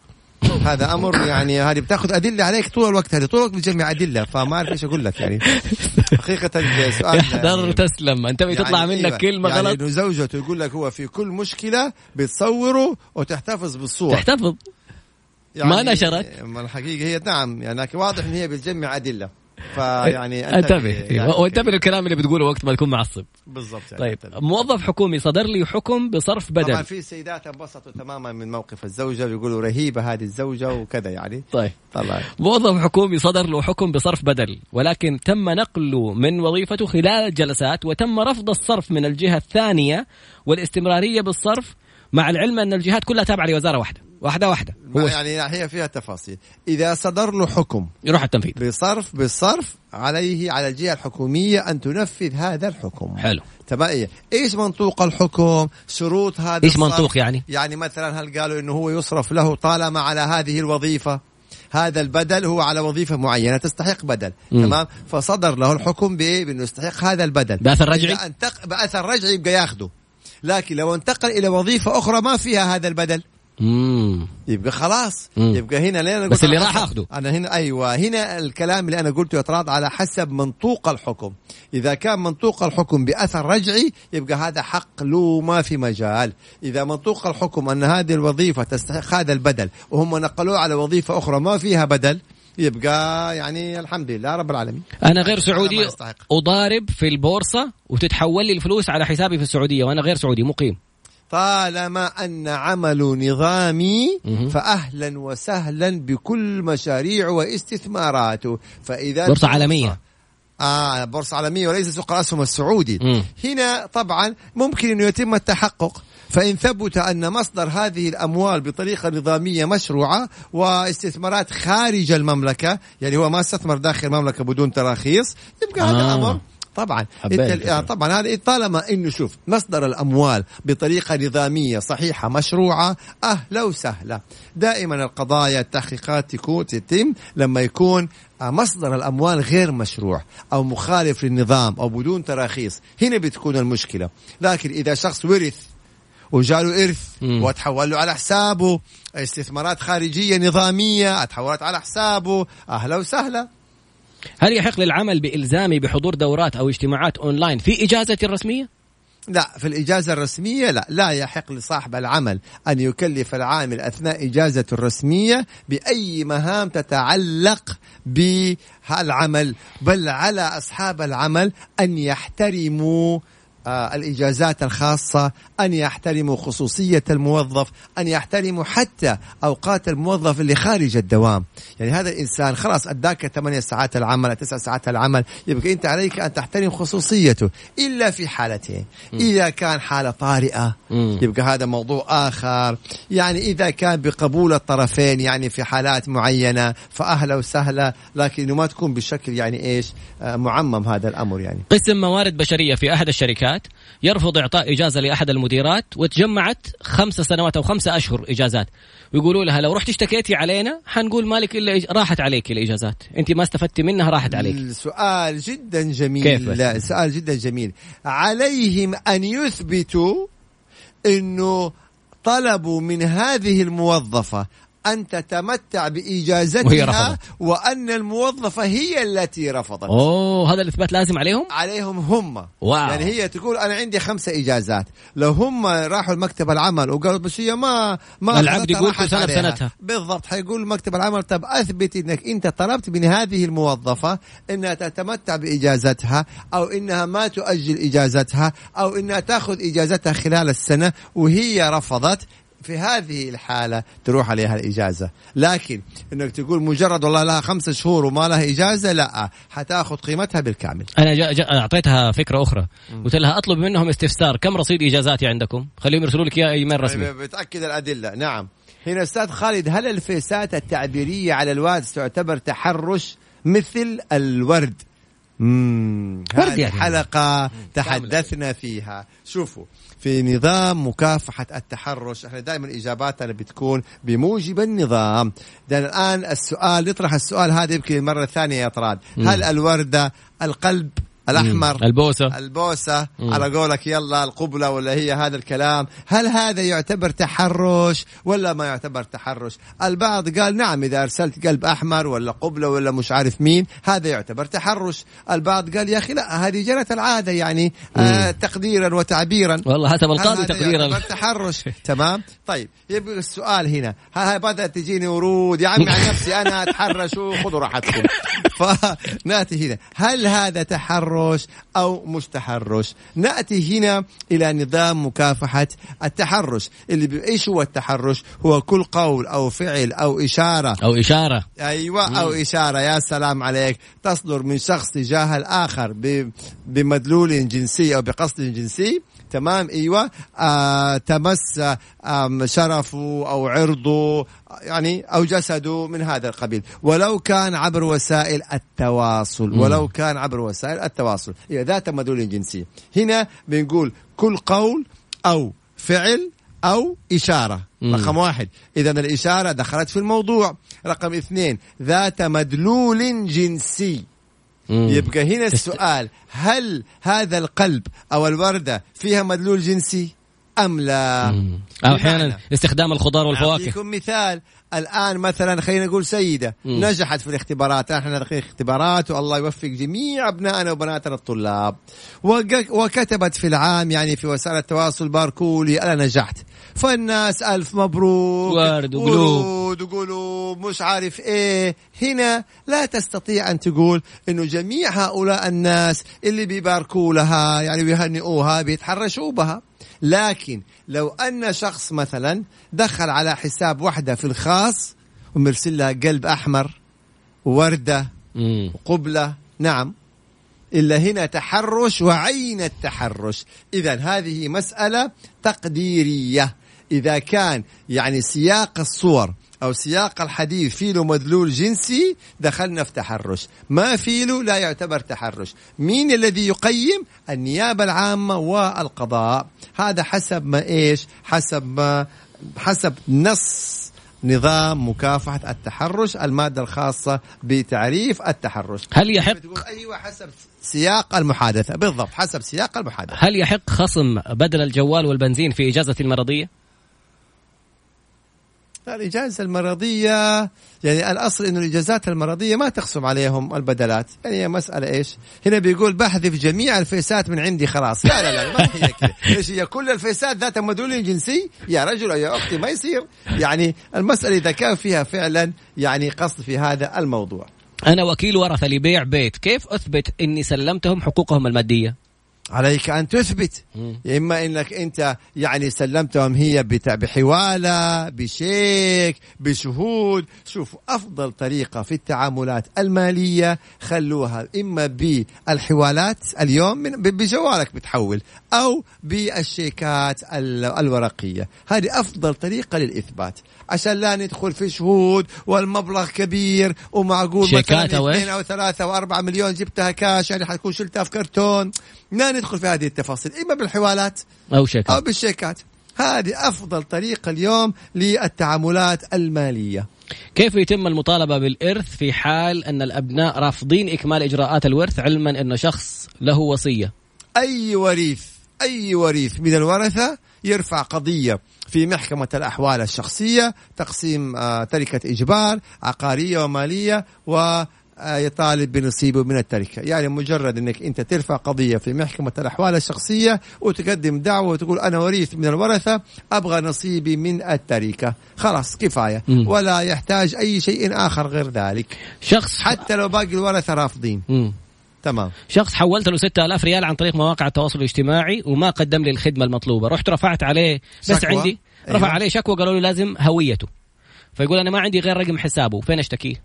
[SPEAKER 2] هذا أمر يعني هذه بتاخذ أدلة عليك طول الوقت هذه طول الوقت بتجمع أدلة فما أعرف إيش أقول لك يعني. حقيقة سؤال
[SPEAKER 1] احذر يعني تسلم أنت يعني منك كلمة
[SPEAKER 2] يعني
[SPEAKER 1] غلط.
[SPEAKER 2] انه زوجته يقول لك هو في كل مشكلة بتصوره وتحتفظ بالصور.
[SPEAKER 1] تحتفظ. يعني ما نشرت
[SPEAKER 2] الحقيقة هي نعم يعني واضح إن هي بتجمع أدلة. فيعني
[SPEAKER 1] انتبه
[SPEAKER 2] يعني
[SPEAKER 1] وانتبه للكلام اللي بتقوله وقت ما تكون معصب.
[SPEAKER 2] بالضبط يعني
[SPEAKER 1] طيب
[SPEAKER 2] انتبه.
[SPEAKER 1] موظف حكومي صدر لي حكم بصرف
[SPEAKER 2] طبعا
[SPEAKER 1] بدل
[SPEAKER 2] في سيدات انبسطوا تماما من موقف الزوجة بيقولوا رهيبة هذه الزوجة وكذا يعني.
[SPEAKER 1] طيب.
[SPEAKER 2] طبعا.
[SPEAKER 1] موظف حكومي صدر له حكم بصرف بدل ولكن تم نقله من وظيفته خلال الجلسات وتم رفض الصرف من الجهة الثانية والاستمرارية بالصرف مع العلم أن الجهات كلها تابعة لوزارة واحدة. واحدة واحدة. هو
[SPEAKER 2] يعني هي فيها تفاصيل. إذا صدر له حكم
[SPEAKER 1] يروح التنفيذ.
[SPEAKER 2] بصرف بالصرف عليه على الجهة الحكومية أن تنفذ هذا الحكم.
[SPEAKER 1] حلو.
[SPEAKER 2] تمام؟ إيه؟ إيش منطوق الحكم؟ شروط هذا إيش؟
[SPEAKER 1] منطوق يعني؟
[SPEAKER 2] يعني مثلا هل قالوا إنه هو يصرف له طالما على هذه الوظيفة؟ هذا البدل هو على وظيفة معينة تستحق بدل.
[SPEAKER 1] مم.
[SPEAKER 2] تمام؟ فصدر له الحكم بإيه بأنه يستحق هذا البدل.
[SPEAKER 1] بأثر رجعي؟
[SPEAKER 2] بأثر رجعي يبقى ياخده. لكن لو انتقل إلى وظيفة أخرى ما فيها هذا البدل.
[SPEAKER 1] مم.
[SPEAKER 2] يبقى خلاص
[SPEAKER 1] مم.
[SPEAKER 2] يبقى هنا لين أنا
[SPEAKER 1] بس اللي راح أخده.
[SPEAKER 2] أنا هنا أيوه هنا الكلام اللي أنا قلته يتراض على حسب منطوق الحكم إذا كان منطوق الحكم بأثر رجعي يبقى هذا حق له ما في مجال إذا منطوق الحكم أن هذه الوظيفة تستحق هذا البدل وهم نقلوه على وظيفة أخرى ما فيها بدل يبقى يعني الحمد لله رب العالمين
[SPEAKER 1] أنا غير سعودي
[SPEAKER 2] يستحق.
[SPEAKER 1] أضارب في البورصة وتتحول لي الفلوس على حسابي في السعودية وأنا غير سعودي مقيم
[SPEAKER 2] طالما أن عمل نظامي
[SPEAKER 1] مهم.
[SPEAKER 2] فاهلا وسهلا بكل مشاريعه واستثماراته فإذا
[SPEAKER 1] بورصة عالمية.
[SPEAKER 2] آه بورصة عالمية وليس سوق الأسهم السعودي
[SPEAKER 1] مم.
[SPEAKER 2] هنا طبعا ممكن انه يتم التحقق فإن ثبت أن مصدر هذه الأموال بطريقة نظامية مشروعة واستثمارات خارج المملكة يعني هو ما استثمر داخل المملكة بدون تراخيص يبقى هذا
[SPEAKER 1] آه.
[SPEAKER 2] طبعا.
[SPEAKER 1] إنت.
[SPEAKER 2] آه، طبعا هذا طالما انه شوف مصدر الأموال بطريقة نظامية صحيحة مشروعة أهلا وسهلا دائما القضايا التحقيقات تكون تتم لما يكون آه، مصدر الأموال غير مشروع أو مخالف للنظام أو بدون تراخيص. هنا بتكون المشكلة. لكن إذا شخص ورث وجاله
[SPEAKER 1] إرث.
[SPEAKER 2] وتحول له على حسابه استثمارات خارجية نظامية اتحولت على حسابه أهلا وسهلا
[SPEAKER 1] هل يحق للعمل بإلزامي بحضور دورات أو اجتماعات أونلاين في إجازتي الرسمية؟
[SPEAKER 2] لا في الإجازة الرسمية لا لا يحق لصاحب العمل أن يكلف العامل أثناء إجازته الرسمية بأي مهام تتعلق بالعمل بل على أصحاب العمل أن يحترموا الإجازات الخاصة أن يحترموا خصوصية الموظف أن يحترموا حتى أوقات الموظف اللي خارج الدوام. يعني هذا الإنسان خلاص أداك 8 ساعات العمل 9 ساعات العمل يبقى أنت عليك أن تحترم خصوصيته إلا في حالتين. إذا كان حالة طارئة. يبقى هذا موضوع آخر. يعني إذا كان بقبول الطرفين يعني في حالات معينة فأهلا وسهلا لكن إنه ما تكون بشكل يعني إيش آه، معمم هذا الأمر يعني.
[SPEAKER 1] قسم موارد بشرية في أحد الشركات. يرفض إعطاء إجازة لأحد المديرات وتجمعت خمسة سنوات أو خمسة أشهر إجازات. ويقولوا لها لو رحت اشتكيتي علينا حنقول مالك إلا إج... راحت عليك الإجازات. أنت ما استفدتي منها راحت عليك.
[SPEAKER 2] السؤال جدا جميل.
[SPEAKER 1] كيف بس؟
[SPEAKER 2] لا سؤال جدا جميل. عليهم أن يثبتوا أنه طلبوا من هذه الموظفة أن تتمتع
[SPEAKER 1] وهي
[SPEAKER 2] بإجازتها
[SPEAKER 1] رفضت.
[SPEAKER 2] وأن الموظفة هي التي رفضت
[SPEAKER 1] أوه هذا الإثبات لازم عليهم
[SPEAKER 2] عليهم هم
[SPEAKER 1] واو.
[SPEAKER 2] يعني هي تقول أنا عندي خمسة إجازات لو هم راحوا المكتب العمل وقالوا بس هي ما ما
[SPEAKER 1] العقد يقول سنة. بسنتها.
[SPEAKER 2] بالضبط حيقول مكتب العمل طب أثبت إنك أنت طلبت من هذه الموظفة إنها تتمتع بإجازتها أو إنها ما تؤجل إجازتها أو إنها تأخذ إجازتها خلال السنة وهي رفضت في هذه الحالة تروح عليها الإجازة. لكن إنك تقول مجرد والله لها خمسة شهور وما لها إجازة لا حتاخذ قيمتها بالكامل.
[SPEAKER 1] أنا جا جا أعطيتها فكرة أخرى. قلت لها أطلب منهم استفسار. كم رصيد إجازاتي عندكم؟ خليهم يرسلوا لك إياه إيميل رسمي.
[SPEAKER 2] بتأكد الأدلة. نعم. هنا أستاذ خالد هل الفيسات التعبيرية على الواتس تعتبر تحرش مثل الورد؟ مم.
[SPEAKER 1] ورد
[SPEAKER 2] هذه
[SPEAKER 1] يعني.
[SPEAKER 2] حلقة تحدثنا فيها. شوفوا في نظام مكافحة التحرش. إحنا دائما إجاباتنا بتكون بموجب النظام. لأن الآن السؤال نطرح السؤال هذا يمكن المرة الثانية يا طراد. هل الوردة القلب الأحمر
[SPEAKER 1] البوسة.
[SPEAKER 2] البوسة.
[SPEAKER 1] مم.
[SPEAKER 2] على قولك يلا القبلة ولا هي هذا الكلام. هل هذا يعتبر تحرش ولا ما يعتبر تحرش؟ البعض قال نعم إذا أرسلت قلب أحمر ولا قبلة ولا مش عارف مين هذا يعتبر تحرش. البعض قال يا أخي لا هذه جرت العادة يعني آه تقديرا وتعبيرا.
[SPEAKER 1] والله حسب القاضي تقديرا
[SPEAKER 2] يعتبر تحرش. تمام؟ طيب يبقى السؤال هنا. ها بدات تجيني ورود. يا عمي عن نفسي أنا أتحرش وخذوا راحتكم. فناتي هنا. هل هذا تحرش؟ أو مش تحرش نأتي هنا إلى نظام مكافحة التحرش. اللي إيش هو التحرش هو كل قول أو فعل أو إشارة.
[SPEAKER 1] أو إشارة.
[SPEAKER 2] أيوه أو إشارة. يا سلام عليك. تصدر من شخص تجاه الآخر ب- بمدلول جنسي أو بقصد جنسي. تمام؟ إيوه. آه تمس آم شرفه أو عرضه يعني أو جسده من هذا القبيل. ولو كان عبر وسائل التواصل
[SPEAKER 1] مم.
[SPEAKER 2] ولو كان عبر وسائل التواصل. هي ذات مدلول جنسي. هنا بنقول كل قول أو فعل أو إشارة.
[SPEAKER 1] مم.
[SPEAKER 2] رقم واحد. اذا الإشارة دخلت في الموضوع. رقم اثنين ذات مدلول جنسي. يبقى هنا السؤال هل هذا القلب أو الوردة فيها مدلول جنسي أم لا.
[SPEAKER 1] أو
[SPEAKER 2] أحيانا؟
[SPEAKER 1] استخدام الخضار والفواكه
[SPEAKER 2] أعطيكم مثال الآن مثلا خلينا نقول سيدة
[SPEAKER 1] مم.
[SPEAKER 2] نجحت في الاختبارات إحنا داخلين اختبارات والله يوفق جميع أبنائنا وبناتنا الطلاب وكتبت في العام يعني في وسائل التواصل باركولي أنا نجحت فالناس ألف مبروك.
[SPEAKER 1] ورد وقلوب.
[SPEAKER 2] ورود وقلوب. مش عارف إيه. هنا لا تستطيع أن تقول إنه جميع هؤلاء الناس اللي بيباركوا لها يعني بيهنئوها بيتحرشوا بها. لكن لو أن شخص مثلا دخل على حساب واحدة في الخاص ومرسل لها قلب أحمر ووردة
[SPEAKER 1] مم.
[SPEAKER 2] وقبلة نعم. إلا هنا تحرش وعين التحرش. إذا هذه مسألة تقديرية. إذا كان يعني سياق الصور أو سياق الحديث فيه له مدلول جنسي دخلنا في تحرش. ما فيه له لا يعتبر تحرش. مين الذي يقيم؟ النيابة العامة والقضاء. هذا حسب ما إيش؟ حسب ما حسب نص نظام مكافحة التحرش المادة الخاصة بتعريف التحرش.
[SPEAKER 1] هل يحق
[SPEAKER 2] أيوة حسب سياق المحادثة. بالضبط حسب سياق المحادثة.
[SPEAKER 1] هل يحق خصم بدل الجوال والبنزين في إجازة المرضية؟
[SPEAKER 2] الإجازة المرضية يعني الأصل إنه الإجازات المرضية ما تخصم عليهم البدلات. يعني هي مسألة إيش؟ هنا بيقول بحذف جميع الفيسات من عندي خلاص. لا لا لا ما هي كده إيش هي؟ كل الفيسات ذات مدلول جنسي؟ يا رجل أو يا أختي ما يصير. يعني المسألة إذا كان فيها فعلا يعني قصد في هذا الموضوع.
[SPEAKER 1] أنا وكيل ورثة لبيع بيت، كيف أثبت إني سلمتهم حقوقهم المادية؟
[SPEAKER 2] عليك أن تثبت. يا إما إنك أنت يعني سلمتهم هي بحوالة بشيك بشهود. شوفوا أفضل طريقة في التعاملات المالية خلوها إما بالحوالات اليوم بجوالك بتحول أو بالشيكات ال- الورقية. هذه أفضل طريقة للإثبات. عشان لا ندخل في شهود والمبلغ كبير ومعقول.
[SPEAKER 1] شيكات
[SPEAKER 2] مثلا؟ اثنين أو ثلاثة أو أربعة مليون جبتها كاش يعني حتكون شلتها في كرتون. لا ندخل في هذه التفاصيل إما بالحوالات
[SPEAKER 1] أو شيك
[SPEAKER 2] أو بالشيكات. هذه أفضل طريقه اليوم للتعاملات المالية.
[SPEAKER 1] كيف يتم المطالبة بالإرث في حال أن الأبناء رافضين إكمال إجراءات الورث علما أن شخص له وصية؟
[SPEAKER 2] أي وريث أي وريث من الورثة يرفع قضية في محكمة الأحوال الشخصية تقسيم آه، تركة إجبار عقارية ومالية و يطالب بنصيبه من التركة. يعني مجرد أنك أنت ترفع قضية في محكمة الأحوال الشخصية وتقدم دعوة وتقول أنا وريث من الورثة أبغى نصيبي من التركة. خلاص كفاية.
[SPEAKER 1] مم.
[SPEAKER 2] ولا يحتاج أي شيء آخر غير ذلك.
[SPEAKER 1] شخص
[SPEAKER 2] حتى لو باقي الورثة رافضين.
[SPEAKER 1] مم.
[SPEAKER 2] تمام
[SPEAKER 1] شخص حولت له 6000 ريال عن طريق مواقع التواصل الاجتماعي وما قدم لي الخدمة المطلوبة، رحت رفعت عليه بس
[SPEAKER 2] شكوى.
[SPEAKER 1] عندي رفع
[SPEAKER 2] أيوة.
[SPEAKER 1] عليه شكوى قالوا له لازم هويته. فيقول أنا ما عندي غير رقم حسابه، فين اشتكيه؟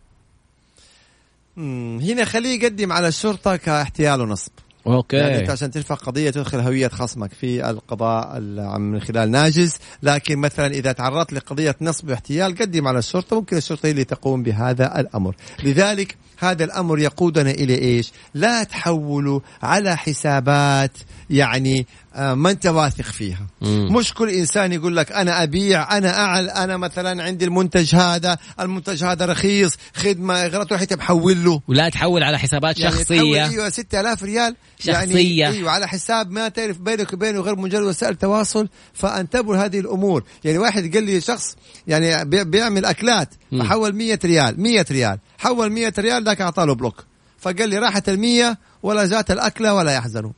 [SPEAKER 2] هنا خليه يقدم على الشرطة كاحتيال ونصب يعني
[SPEAKER 1] أوكي
[SPEAKER 2] أنت عشان ترفع قضية تدخل هوية خصمك في القضاء ال- من خلال ناجز. لكن مثلا إذا تعرضت لقضية نصب واحتيال قدم على الشرطة ممكن الشرطة هي اللي تقوم بهذا الأمر. لذلك هذا الأمر يقودنا إلى إيش؟ لا تحولوا على حسابات يعني آه، ما انت واثق فيها.
[SPEAKER 1] مم.
[SPEAKER 2] مش كل إنسان يقول لك أنا أبيع أنا أعل أنا مثلا عندي المنتج هذا المنتج هذا رخيص خدمة اغراء تروح انت محول له.
[SPEAKER 1] ولا تحول على حسابات
[SPEAKER 2] يعني
[SPEAKER 1] شخصية.
[SPEAKER 2] أيوه 6000 ريال.
[SPEAKER 1] شخصية.
[SPEAKER 2] يعني أيوه على حساب ما تعرف بينك وبينه غير مجرد وسائل تواصل. فانتبهوا لهذه الأمور. يعني واحد قال لي شخص يعني بي- بيعمل
[SPEAKER 1] أكلات.
[SPEAKER 2] فحول 100 ريال 100 ريال. حول 100 ريال ذاك أعطاه block. فقال لي راحت ال 100 ولا جات الأكلة ولا يحزنوا.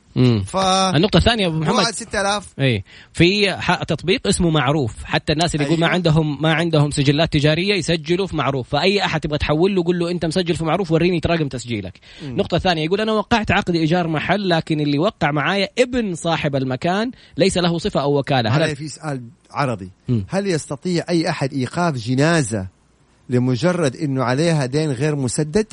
[SPEAKER 2] ف
[SPEAKER 1] النقطة الثانية أبو محمد.
[SPEAKER 2] محمد 6000
[SPEAKER 1] إي. في تطبيق اسمه معروف. حتى الناس اللي يقول ما
[SPEAKER 2] أيوة.
[SPEAKER 1] عندهم ما عندهم سجلات تجارية يسجلوا في معروف. فأي أحد تبغى تحول له قول له أنت مسجل في معروف وريني رقم تسجيلك. النقطه الثانية يقول أنا وقعت عقد إيجار محل لكن اللي وقع معايا ابن صاحب المكان ليس له صفة أو
[SPEAKER 2] وكالة.
[SPEAKER 1] هل
[SPEAKER 2] في سؤال عرضي.
[SPEAKER 1] مم.
[SPEAKER 2] هل يستطيع أي أحد إيقاف جنازة لمجرد إنه عليها دين غير مسدد؟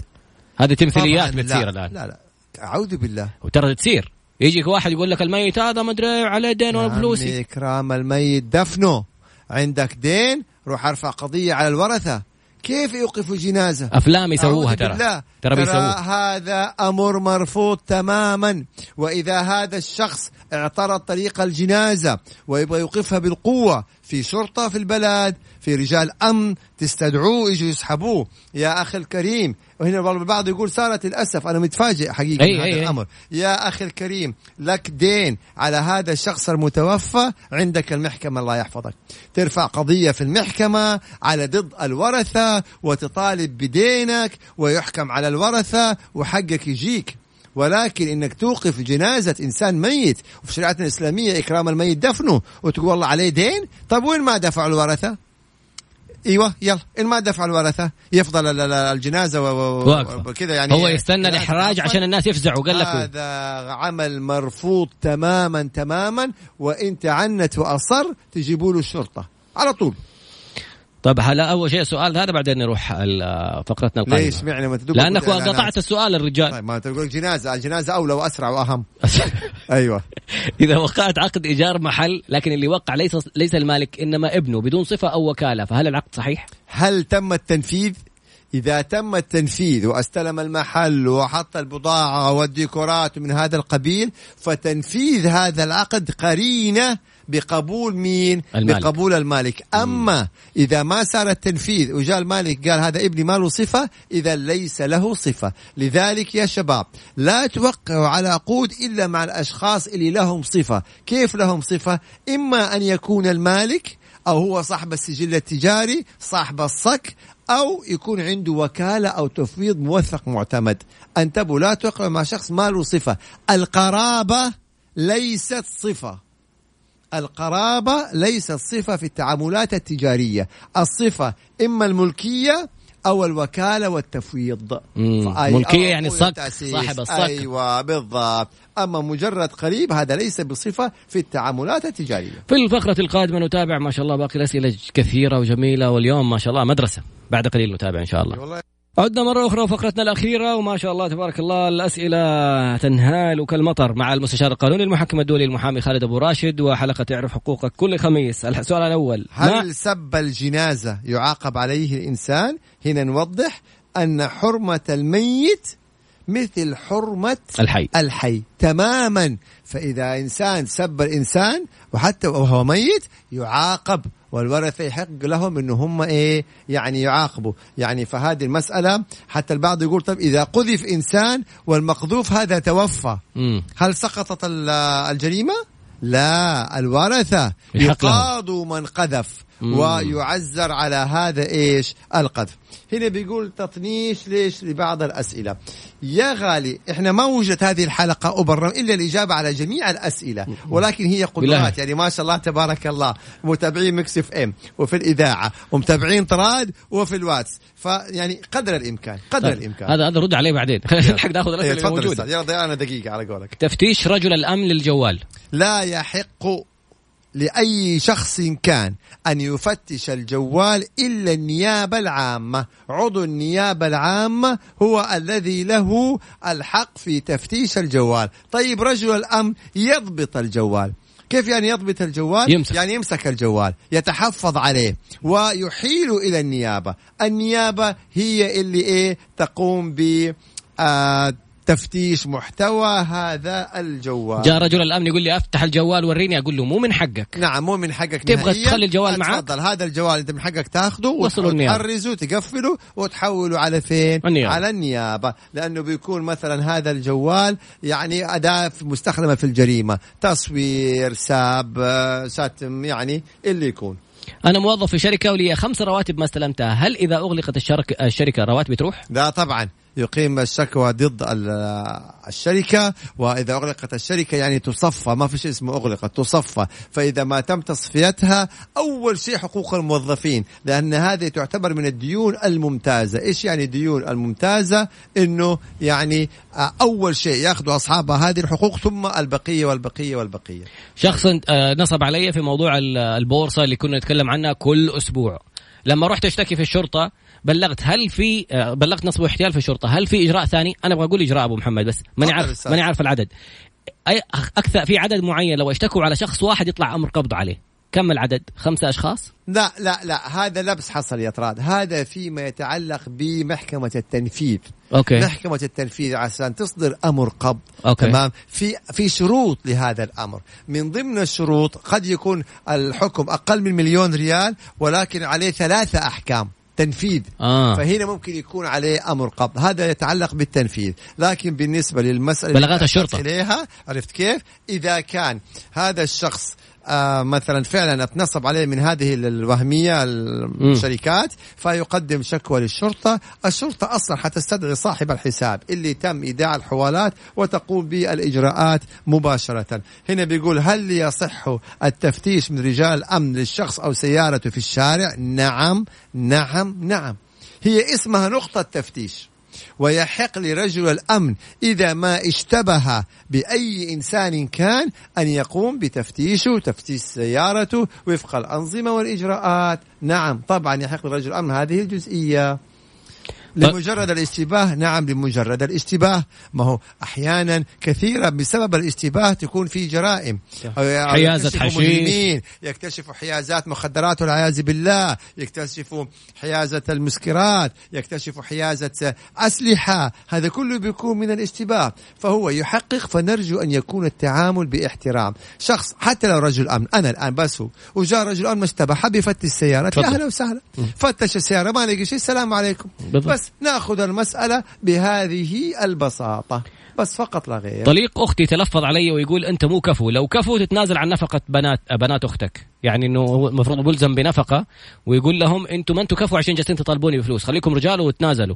[SPEAKER 1] هذه تمثيليات بتصير
[SPEAKER 2] لا.
[SPEAKER 1] الآن.
[SPEAKER 2] لا لا. أعوذ بالله.
[SPEAKER 1] وترى تصير. يجيك واحد يقول لك الميت هذا ما أدري عليه دين ولا فلوسي
[SPEAKER 2] إكرام الميت دفنه. عندك دين روح ارفع قضية على الورثة. كيف يوقفوا جنازة؟
[SPEAKER 1] أفلام يسووها ترى. ترى بيسووها.
[SPEAKER 2] هذا أمر مرفوض تماما. وإذا هذا الشخص اعترض طريق الجنازة ويبغى يوقفها بالقوة في شرطة في البلد في رجال أمن تستدعوه يجوا يسحبوه. يا أخي الكريم وهنا البعض يقول صارت للأسف أنا متفاجئ حقيقة
[SPEAKER 1] أي
[SPEAKER 2] من هذا
[SPEAKER 1] أي أي.
[SPEAKER 2] الأمر. يا أخي الكريم لك دين على هذا الشخص المتوفى عندك المحكمة الله يحفظك. ترفع قضية في المحكمة على ضد الورثة وتطالب بدينك ويحكم على الورثة وحقك يجيك. ولكن إنك توقف جنازة إنسان ميت وفي شريعتنا الإسلامية إكرام الميت دفنه وتقول والله عليه دين طيب وين ما دفعوا الورثة؟ إيوه يلا إن ما دفع الورثة يفضل ال- ال-
[SPEAKER 1] الجنازة.
[SPEAKER 2] وكذا يعني
[SPEAKER 1] هو يستنى الإحراج عشان الناس يفزعوا قال لك
[SPEAKER 2] هذا عمل مرفوض تماما تماما وإن تعنت وأصر تجيبوا له الشرطة على طول.
[SPEAKER 1] طيب هلا أول شيء السؤال هذا بعدين نروح فقرتنا القادمة
[SPEAKER 2] ليش معنى ما تدوب
[SPEAKER 1] لانك قطعت السؤال الرجال
[SPEAKER 2] طيب ما تقول جنازة الجنازة أولى وأسرع وأهم أيوه
[SPEAKER 1] إذا وقعت عقد إيجار محل لكن اللي وقع ليس ليس المالك إنما ابنه بدون صفة أو وكالة فهل العقد صحيح؟
[SPEAKER 2] هل تم التنفيذ؟ إذا تم التنفيذ واستلم المحل وحط البضاعة والديكورات من هذا القبيل فتنفيذ هذا العقد قرينة بقبول مين؟
[SPEAKER 1] المالك.
[SPEAKER 2] بقبول المالك. أما إذا ما صار التنفيذ وجاء المالك قال هذا ابني ما له صفة إذا ليس له صفة. لذلك يا شباب لا توقعوا على عقود إلا مع الأشخاص اللي لهم صفة. كيف لهم صفة؟ إما أن يكون المالك أو هو صاحب السجل التجاري صاحب الصك أو يكون عنده وكالة أو تفويض موثق معتمد. أنتبهوا لا توقعوا مع شخص ما له صفة. القرابة ليست صفة. القرابة ليست صفة في التعاملات التجارية. الصفة إما الملكية أو الوكالة والتفويض.
[SPEAKER 1] ملكية يعني
[SPEAKER 2] أخويا
[SPEAKER 1] صك،
[SPEAKER 2] التأسيس.
[SPEAKER 1] صاحب الصك.
[SPEAKER 2] أيوة بالضبط. أما مجرد قريب هذا ليس بصفة في التعاملات التجارية.
[SPEAKER 1] في الفقرة القادمة نتابع ما شاء الله باقي الأسئلة كثيرة وجميلة واليوم ما شاء الله مدرسة. بعد قليل نتابع إن شاء الله.
[SPEAKER 2] والله
[SPEAKER 1] عدنا مرة أخرى فقرتنا الأخيرة وما شاء الله تبارك الله الأسئلة تنهال كالمطر مع المستشار القانوني المحكم الدولي المحامي خالد أبو راشد وحلقة تعرف حقوقك كل خميس. السؤال الأول
[SPEAKER 2] هل سب الجنازة يعاقب عليه الإنسان؟ هنا نوضح أن حرمة الميت مثل حرمة
[SPEAKER 1] الحي.
[SPEAKER 2] الحي تماما. فإذا إنسان سب الإنسان وحتى وهو ميت يعاقب. والورثة يحق لهم إنه هم إيه يعني يعاقبوا يعني فهذه المسألة حتى البعض يقول طب إذا قذف إنسان والمقذوف هذا توفى. هل سقطت ال- الجريمة؟ لا
[SPEAKER 1] لهم.
[SPEAKER 2] يقاضوا من قذف. ويعزر على هذا إيش؟ القذف. هنا بيقول تطنيش ليش؟ لبعض الأسئلة. يا غالي إحنا ما وجدت هذه الحلقة أبرم إلا الإجابة على جميع الأسئلة. ولكن هي. قدرات. يعني ما شاء الله تبارك الله. متابعين Mix FM وفي الإذاعة ومتابعين طراد وفي الواتس. فيعني قدر الإمكان قدر
[SPEAKER 1] طيب.
[SPEAKER 2] الإمكان.
[SPEAKER 1] هذا هذا رد عليه بعدين. خلينا نلحق ناخذ الأسئلة
[SPEAKER 2] تفضل
[SPEAKER 1] الموجودة.
[SPEAKER 2] أستاذ. يلا ضيعنا دقيقة على قولك.
[SPEAKER 1] تفتيش رجل الأمن للجوال.
[SPEAKER 2] لا يحق لأي شخص كان أن يفتش الجوال إلا النيابة العامة. عضو النيابة العامة هو الذي له الحق في تفتيش الجوال. طيب رجل الأمن يضبط الجوال. كيف يعني يضبط الجوال؟
[SPEAKER 1] يمسك.
[SPEAKER 2] يعني يمسك الجوال يتحفظ عليه ويحيل إلى النيابة. النيابة هي اللي إيه؟ تقوم ب آه تفتيش محتوى هذا الجوال
[SPEAKER 1] جاء رجل الأمن يقول لي أفتح الجوال وريني أقول له مو من حقك
[SPEAKER 2] نعم مو من حقك
[SPEAKER 1] تبغى. تخلي الجوال معك؟
[SPEAKER 2] تفضل هذا الجوال أنت من حقك تاخذه. وتحرزه تقفله وتحوله على فين؟
[SPEAKER 1] النيابة.
[SPEAKER 2] على النيابة لأنه بيكون مثلا هذا الجوال يعني أداة مستخدمة في الجريمة تصوير ساب شتم يعني اللي يكون
[SPEAKER 1] أنا موظف في شركة ولي خمس رواتب ما استلمتها هل إذا أغلقت الشركة الشركة رواتبي تروح
[SPEAKER 2] لا طبعا يقيم الشكوى ضد ال- الشركة وإذا أغلقت الشركة يعني تصفى ما في شيء اسمه أغلقت تصفى. فإذا ما تم تصفيتها أول شيء حقوق الموظفين لأن هذه تعتبر من الديون الممتازة. إيش يعني الديون الممتازة؟ إنه يعني آه، أول شيء يأخذوا أصحابها هذه الحقوق ثم البقية والبقية والبقية.
[SPEAKER 1] شخص آه، نصب علي في موضوع ال- البورصة اللي كنا نتكلم عنها كل أسبوع. لما رحت أشتكي في الشرطة بلغت هل في آه، بلغت نصب واحتيال في الشرطه هل في إجراء ثاني؟ أنا أبغى أقول إجراء أبو محمد بس ماني عارف. ماني عارف العدد. أي أكثر في عدد معين لو اشتكوا على شخص واحد يطلع أمر قبض عليه. كم العدد؟ خمسة أشخاص؟
[SPEAKER 2] لا لا لا هذا لبس حصل يا طراد هذا فيما يتعلق بمحكمة التنفيذ.
[SPEAKER 1] okay.
[SPEAKER 2] محكمة التنفيذ عشان تصدر أمر قبض
[SPEAKER 1] okay.
[SPEAKER 2] تمام؟ في في شروط لهذا الأمر. من ضمن الشروط قد يكون الحكم أقل من مليون ريال ولكن عليه ثلاثة أحكام. تنفيذ
[SPEAKER 1] آه.
[SPEAKER 2] فهنا ممكن يكون عليه أمر قبض. هذا يتعلق بالتنفيذ. لكن بالنسبة
[SPEAKER 1] للمسألة
[SPEAKER 2] اللي
[SPEAKER 1] أنت.
[SPEAKER 2] أشرت إليها عرفت كيف؟ إذا كان هذا الشخص آه مثلا فعلا أتنصب عليه من هذه الوهمية الشركات فيقدم شكوى للشرطة، الشرطة أصلا حتستدعي صاحب الحساب اللي تم إيداع الحوالات وتقوم بالإجراءات مباشرة. هنا بيقول هل يصح التفتيش من رجال أمن للشخص أو سيارته في الشارع؟ نعم نعم نعم. هي اسمها نقطة تفتيش. ويحق لرجل الأمن إذا ما اشتبه بأي إنسان كان أن يقوم بتفتيشه تفتيش سيارته وفق الأنظمة والإجراءات. نعم طبعا يحق لرجل الأمن هذه الجزئية. لمجرد الاشتباه نعم لمجرد الاشتباه ما هو أحيانا كثيرا بسبب الاشتباه تكون في جرائم. يكتشفوا
[SPEAKER 1] حشيش.
[SPEAKER 2] يكتشفوا حيازات مخدرات والعياذ بالله يكتشفوا حيازة المسكرات يكتشفوا حيازة أسلحة. هذا كله بيكون من الاشتباه فهو يحقق فنرجو أن يكون التعامل باحترام. شخص حتى لو رجل أمن أنا الآن بس هو وجاء رجل أمن اشتبه حب يفتش السيارة يا
[SPEAKER 1] تفضل.
[SPEAKER 2] أهلا وسهلا. فتش السيارة ما لقي شيء السلام عليكم.
[SPEAKER 1] بالضبط.
[SPEAKER 2] بس ناخذ المسألة بهذه البساطة. بس فقط لا غير.
[SPEAKER 1] طليق أختي تلفظ علي ويقول أنت مو كفو. لو كفو تتنازل عن نفقة بنات بنات أختك. يعني إنه المفروض ملزم بنفقة ويقول لهم أنتم ما أنتم كفو عشان جالسين تطالبوني بفلوس. خليكم رجال وتنازلوا.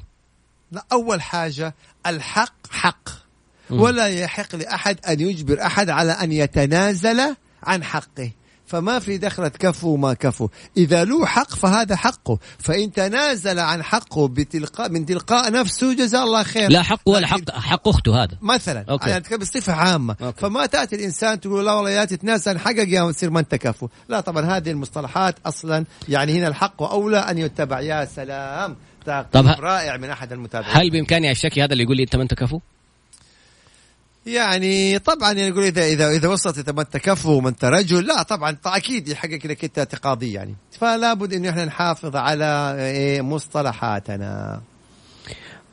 [SPEAKER 2] لا أول حاجة الحق حق. ولا يحق لأحد أن يجبر أحد على أن يتنازل عن حقه. فما في دخلة كفو وما كفو. إذا له حق فهذا حقه. فإن تنازل عن حقه بتلقاء من تلقاء نفسه جزاه الله خير
[SPEAKER 1] لا حق ولا حق حق أخته هذا.
[SPEAKER 2] مثلا
[SPEAKER 1] okay.
[SPEAKER 2] يعني أتكلم بصفة عامة.
[SPEAKER 1] okay.
[SPEAKER 2] فما تأتي الإنسان تقول لا والله يا تتنازل عن حقك يا تصير ما أنت كفو. لا طبعا هذه المصطلحات أصلا يعني هنا الحق أولى أن يتبع. يا سلام.
[SPEAKER 1] طب
[SPEAKER 2] رائع من أحد المتابعين.
[SPEAKER 1] هل بإمكاني أشتكي هذا اللي يقول لي أنت ما أنت كفو؟
[SPEAKER 2] يعني طبعا يقول اذا اذا إذا وصلت إذا ما أنت كفو وما أنت رجل لا طبعا أكيد يحقق لك أنت تقاضي يعني. فلا بد انه إحنا نحافظ على إيه مصطلحاتنا.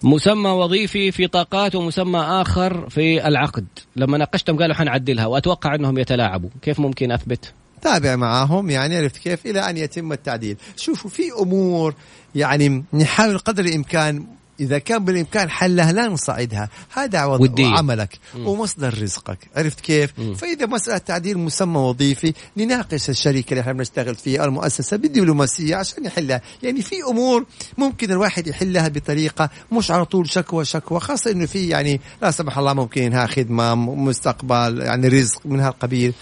[SPEAKER 1] مسمى وظيفي في طاقات ومسمى آخر في العقد. لما ناقشتهم قالوا حنعدلها وأتوقع أنهم يتلاعبوا. كيف ممكن أثبت؟
[SPEAKER 2] تابع معاهم يعني عرفت كيف؟ إلى أن يتم التعديل. شوفوا في أمور يعني نحاول قدر الإمكان إذا كان بالإمكان حلها لا نصعدها. هذا عوض. عملك ومصدر رزقك. عرفت كيف؟ فإذا مسألة تعديل مسمى وظيفي نناقش الشركة اللي إحنا بنشتغل فيها المؤسسة بالدبلوماسية عشان يحلها. يعني في أمور ممكن الواحد يحلها بطريقة مش على طول شكوى شكوى خاصة إنه في يعني لا سمح الله ممكن إنها خدمة م- مستقبل يعني رزق من هالقبيل.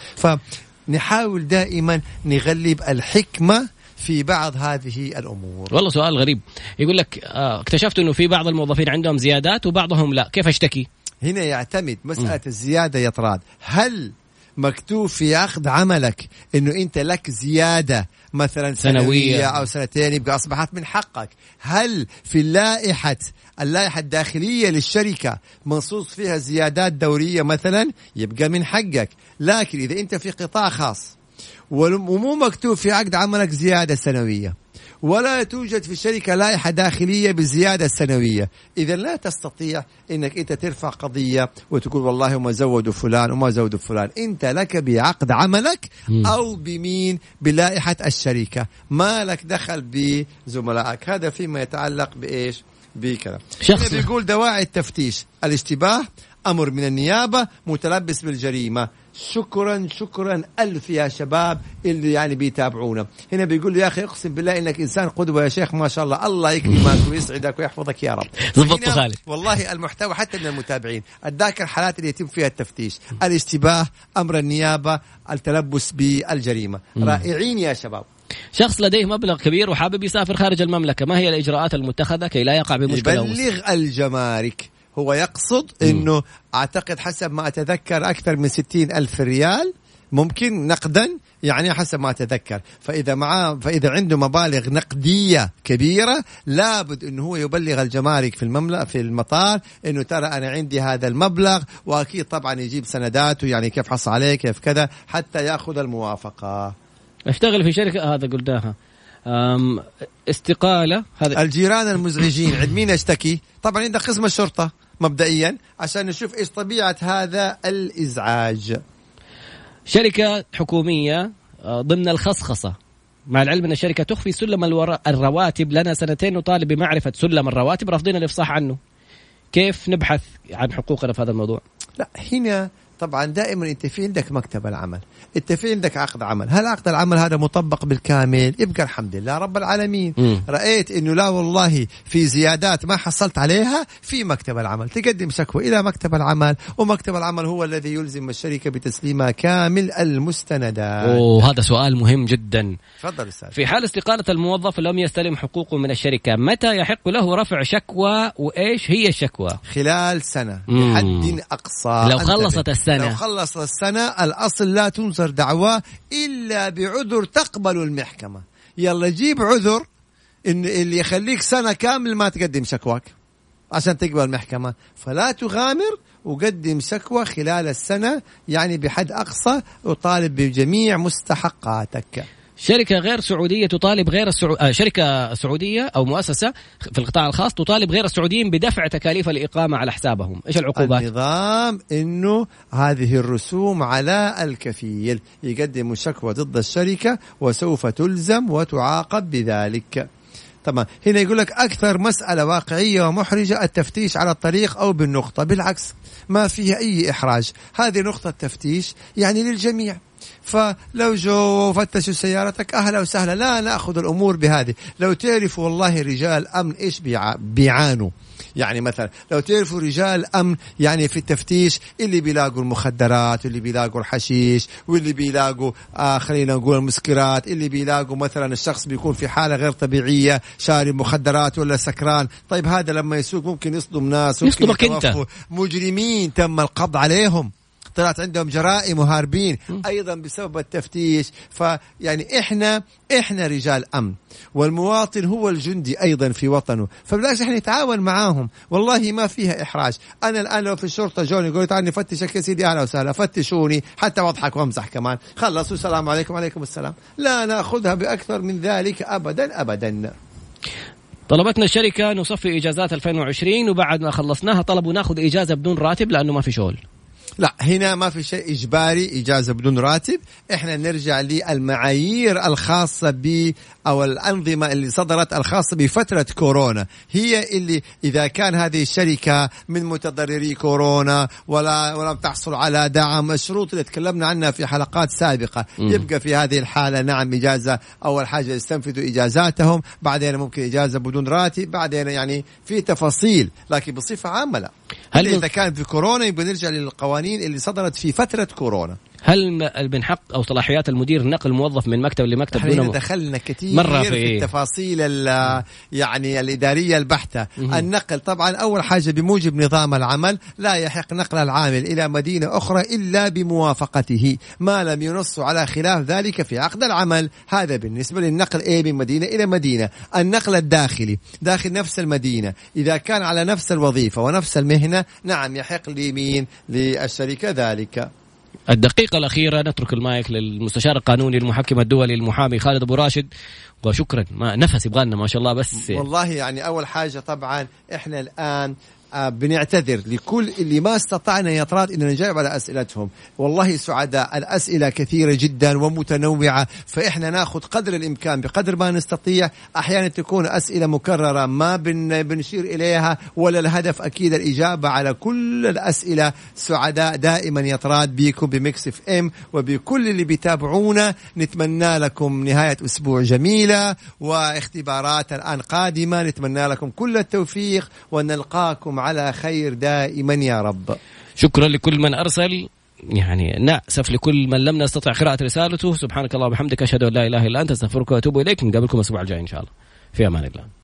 [SPEAKER 2] فنحاول دائما نغلب الحكمة في بعض هذه الأمور.
[SPEAKER 1] والله سؤال غريب. يقول لك آه اكتشفت إنه في بعض الموظفين عندهم زيادات وبعضهم لا. كيف أشتكي؟
[SPEAKER 2] هنا يعتمد مسألة الزيادة يا طراد. هل مكتوب في عقد عملك إنه أنت لك زيادة مثلا سنوية,
[SPEAKER 1] سنوية.
[SPEAKER 2] أو سنتين يبقى أصبحت من حقك؟ هل في اللائحه اللائحة الداخلية للشركة منصوص فيها زيادات دورية مثلا؟ يبقى من حقك. لكن إذا أنت في قطاع خاص ومو مكتوب في عقد عملك زيادة سنوية. ولا توجد في الشركة لائحة داخلية بالزيادة السنوية إذا لا تستطيع أنك أنت ترفع قضية وتقول والله ما زودوا فلان وما زودوا فلان. أنت لك بعقد عملك أو بمين؟ بلائحة الشركة. ما لك دخل بزملائك. هذا فيما يتعلق بإيش؟ بكذا
[SPEAKER 1] شخص.
[SPEAKER 2] بيقول دواعي التفتيش. الاشتباه أمر من النيابة متلبس بالجريمة. شكرا شكرا ألف يا شباب اللي يعني بيتابعونا. هنا بيقول يا أخي أقسم بالله إنك إنسان قدوة يا شيخ ما شاء الله. الله يكرمك ويسعدك ويحفظك يا رب. هنا
[SPEAKER 1] خالد.
[SPEAKER 2] والله المحتوى حتى من المتابعين. اتذاكر الحالات اللي يتم فيها التفتيش. الاشتباه أمر النيابة التلبس بالجريمة. رائعين يا شباب.
[SPEAKER 1] شخص لديه مبلغ كبير وحابب يسافر خارج المملكة. ما هي الإجراءات المتخذة كي لا يقع بمشكلة؟
[SPEAKER 2] يبلغ الجمارك. هو يقصد إنه أعتقد حسب ما أتذكر أكثر من ستين ألف ريال ممكن نقدا يعني حسب ما أتذكر. فإذا معاه فإذا عنده مبالغ نقدية كبيرة لابد إنه هو يبلغ الجمارك في المملكه في المطار إنه ترى أنا عندي هذا المبلغ وأكيد طبعا يجيب سنداته يعني كيف حصل عليه كيف كذا حتى يأخذ الموافقة.
[SPEAKER 1] أشتغل في شركة هذا قلناها أم، استقالة هذا
[SPEAKER 2] الجيران المزعجين عند مين اشتكي طبعا عند قسم الشرطة مبدئيا عشان نشوف إيش طبيعة هذا الإزعاج
[SPEAKER 1] شركة حكومية آه، ضمن الخصخصة مع العلم أن الشركة تخفي سلم الرواتب لنا سنتين نطالب بمعرفة سلم الرواتب رافضين الإفصاح عنه. كيف نبحث عن حقوقنا في هذا الموضوع؟
[SPEAKER 2] لا هنا طبعا دائما أنت في عندك مكتب العمل أنت في عندك عقد عمل هل عقد العمل هذا مطبق بالكامل يبقى الحمد لله رب العالمين
[SPEAKER 1] مم.
[SPEAKER 2] رأيت إنه لا والله في زيادات ما حصلت عليها في مكتب العمل تقدم شكوى إلى مكتب العمل ومكتب العمل هو الذي يلزم الشركة بتسليمها كامل المستندات
[SPEAKER 1] وهذا سؤال مهم جدا.
[SPEAKER 2] تفضل أستاذ
[SPEAKER 1] في حال استقالة الموظف لم يستلم حقوقه من الشركة متى يحق له رفع شكوى وإيش هي الشكوى
[SPEAKER 2] خلال
[SPEAKER 1] مم.
[SPEAKER 2] بحد أقصى
[SPEAKER 1] لو. خلصت السنة.
[SPEAKER 2] لو خلص السنة الأصل لا تنصر دعواه إلا بعذر تقبل المحكمة. يلا جيب عذر إن اللي يخليك سنة كامل ما تقدم شكواك عشان تقبل المحكمة. فلا تغامر وقدم شكوى خلال السنة يعني بحد أقصى وطالب بجميع مستحقاتك.
[SPEAKER 1] شركة غير سعودية تطالب غير السعو... آه شركة سعودية أو مؤسسة في القطاع الخاص تطالب غير السعوديين بدفع تكاليف الإقامة على حسابهم. إيش العقوبات؟
[SPEAKER 2] النظام إنه هذه الرسوم على الكفيل. يقدم شكوى ضد الشركة وسوف تلزم وتعاقب بذلك. تمام. هنا يقول لك أكثر مسألة واقعية ومحرجة التفتيش على الطريق أو بالنقطة. بالعكس ما فيها أي إحراج. هذه نقطة تفتيش يعني للجميع. فلو جو فتشوا سيارتك أهلا وسهلا لا نأخذ الأمور بهذه لو تعرفوا والله رجال أمن إيش بيع- بيعانوا يعني مثلا لو تعرفوا رجال أمن يعني في التفتيش اللي بيلاقوا المخدرات واللي بيلاقوا الحشيش واللي بيلاقوا آه خلينا نقول المسكرات اللي بيلاقوا مثلا الشخص بيكون في حالة غير طبيعية شارب مخدرات ولا سكران طيب هذا لما يسوق ممكن يصدم ناس ممكن
[SPEAKER 1] يصدمك.
[SPEAKER 2] يتوفوا. مجرمين تم القبض عليهم طلعت عندهم جرائم وهاربين أيضا بسبب التفتيش. فيعني إحنا إحنا رجال أمن والمواطن هو الجندي أيضا في وطنه. فبلاش إحنا نتعاون معاهم. والله ما فيها إحراج. أنا الآن لو في الشرطة جوني يقول تعال نفتشك يا سيدي أهلا وسهلا فتشوني. حتى واضحك وامزح كمان. خلصوا. السلام عليكم. وعليكم السلام. لا نأخذها بأكثر من ذلك ابدا ابدا.
[SPEAKER 1] طلبتنا الشركة نصفي إجازات 2020 وبعد ما خلصناها طلبوا نأخذ إجازة بدون راتب لأنه ما في شغل.
[SPEAKER 2] لا هنا ما في شيء إجباري إجازة بدون راتب. إحنا نرجع للمعايير الخاصة ب أو الأنظمة اللي صدرت الخاصة بفترة كورونا. هي اللي إذا كان هذه الشركة من متضرري كورونا ولا ولم تحصل على دعم الشروط اللي تكلمنا عنها في حلقات سابقة.
[SPEAKER 1] مم.
[SPEAKER 2] يبقى في هذه الحالة نعم إجازة أول حاجة يستنفذوا إجازاتهم بعدين ممكن إجازة بدون راتب بعدين يعني في تفاصيل لكن بصفة عامة لا.
[SPEAKER 1] هل
[SPEAKER 2] إذا كان في كورونا يبقى نرجع للقوانين اللي صدرت في فترة كورونا.
[SPEAKER 1] هل من حق أو صلاحيات المدير نقل موظف من مكتب لمكتب دون
[SPEAKER 2] دخلنا كثير
[SPEAKER 1] مرة
[SPEAKER 2] في,
[SPEAKER 1] في-
[SPEAKER 2] التفاصيل ال- يعني الإدارية
[SPEAKER 1] البحتة.
[SPEAKER 2] النقل طبعا أول حاجة بموجب نظام العمل لا يحق نقل العامل إلى مدينة أخرى إلا بموافقته. ما لم ينص على خلاف ذلك في عقد العمل. هذا بالنسبة للنقل إيه من مدينة إلى مدينة. النقل الداخلي داخل نفس المدينة. إذا كان على نفس الوظيفة ونفس المهنة نعم يحق لمين للشركه ذلك.
[SPEAKER 1] الدقيقة الأخيرة نترك المايك للمستشار القانوني المحكم الدولي المحامي خالد أبو راشد. وشكرا. ما نفس يبغى ما شاء الله بس
[SPEAKER 2] والله يعني أول حاجة طبعا إحنا الآن بنعتذر لكل اللي ما استطعنا يا طراد إننا نجاوب على أسئلتهم. والله سعداء الأسئلة كثيرة جدا ومتنوعة فإحنا نأخذ قدر الإمكان بقدر ما نستطيع أحيانا تكون أسئلة مكررة ما بن بنشير إليها ولا الهدف أكيد الإجابة على كل الأسئلة. سعداء دائما يا طراد بيكم ب Mix FM وبكل اللي بيتابعونا. نتمنى لكم نهاية أسبوع جميلة واختبارات الآن قادمة. نتمنى لكم كل التوفيق ونلقاكم على خير دائما يا رب.
[SPEAKER 1] شكرا لكل من أرسل. يعني نأسف لكل من لم نستطع قراءة رسالته. سبحانك اللهم وبحمدك أشهد أن لا إله إلا أنت أستغفرك وأتوب إليك. نقابلكم الأسبوع الجاي إن شاء الله. في أمان الله.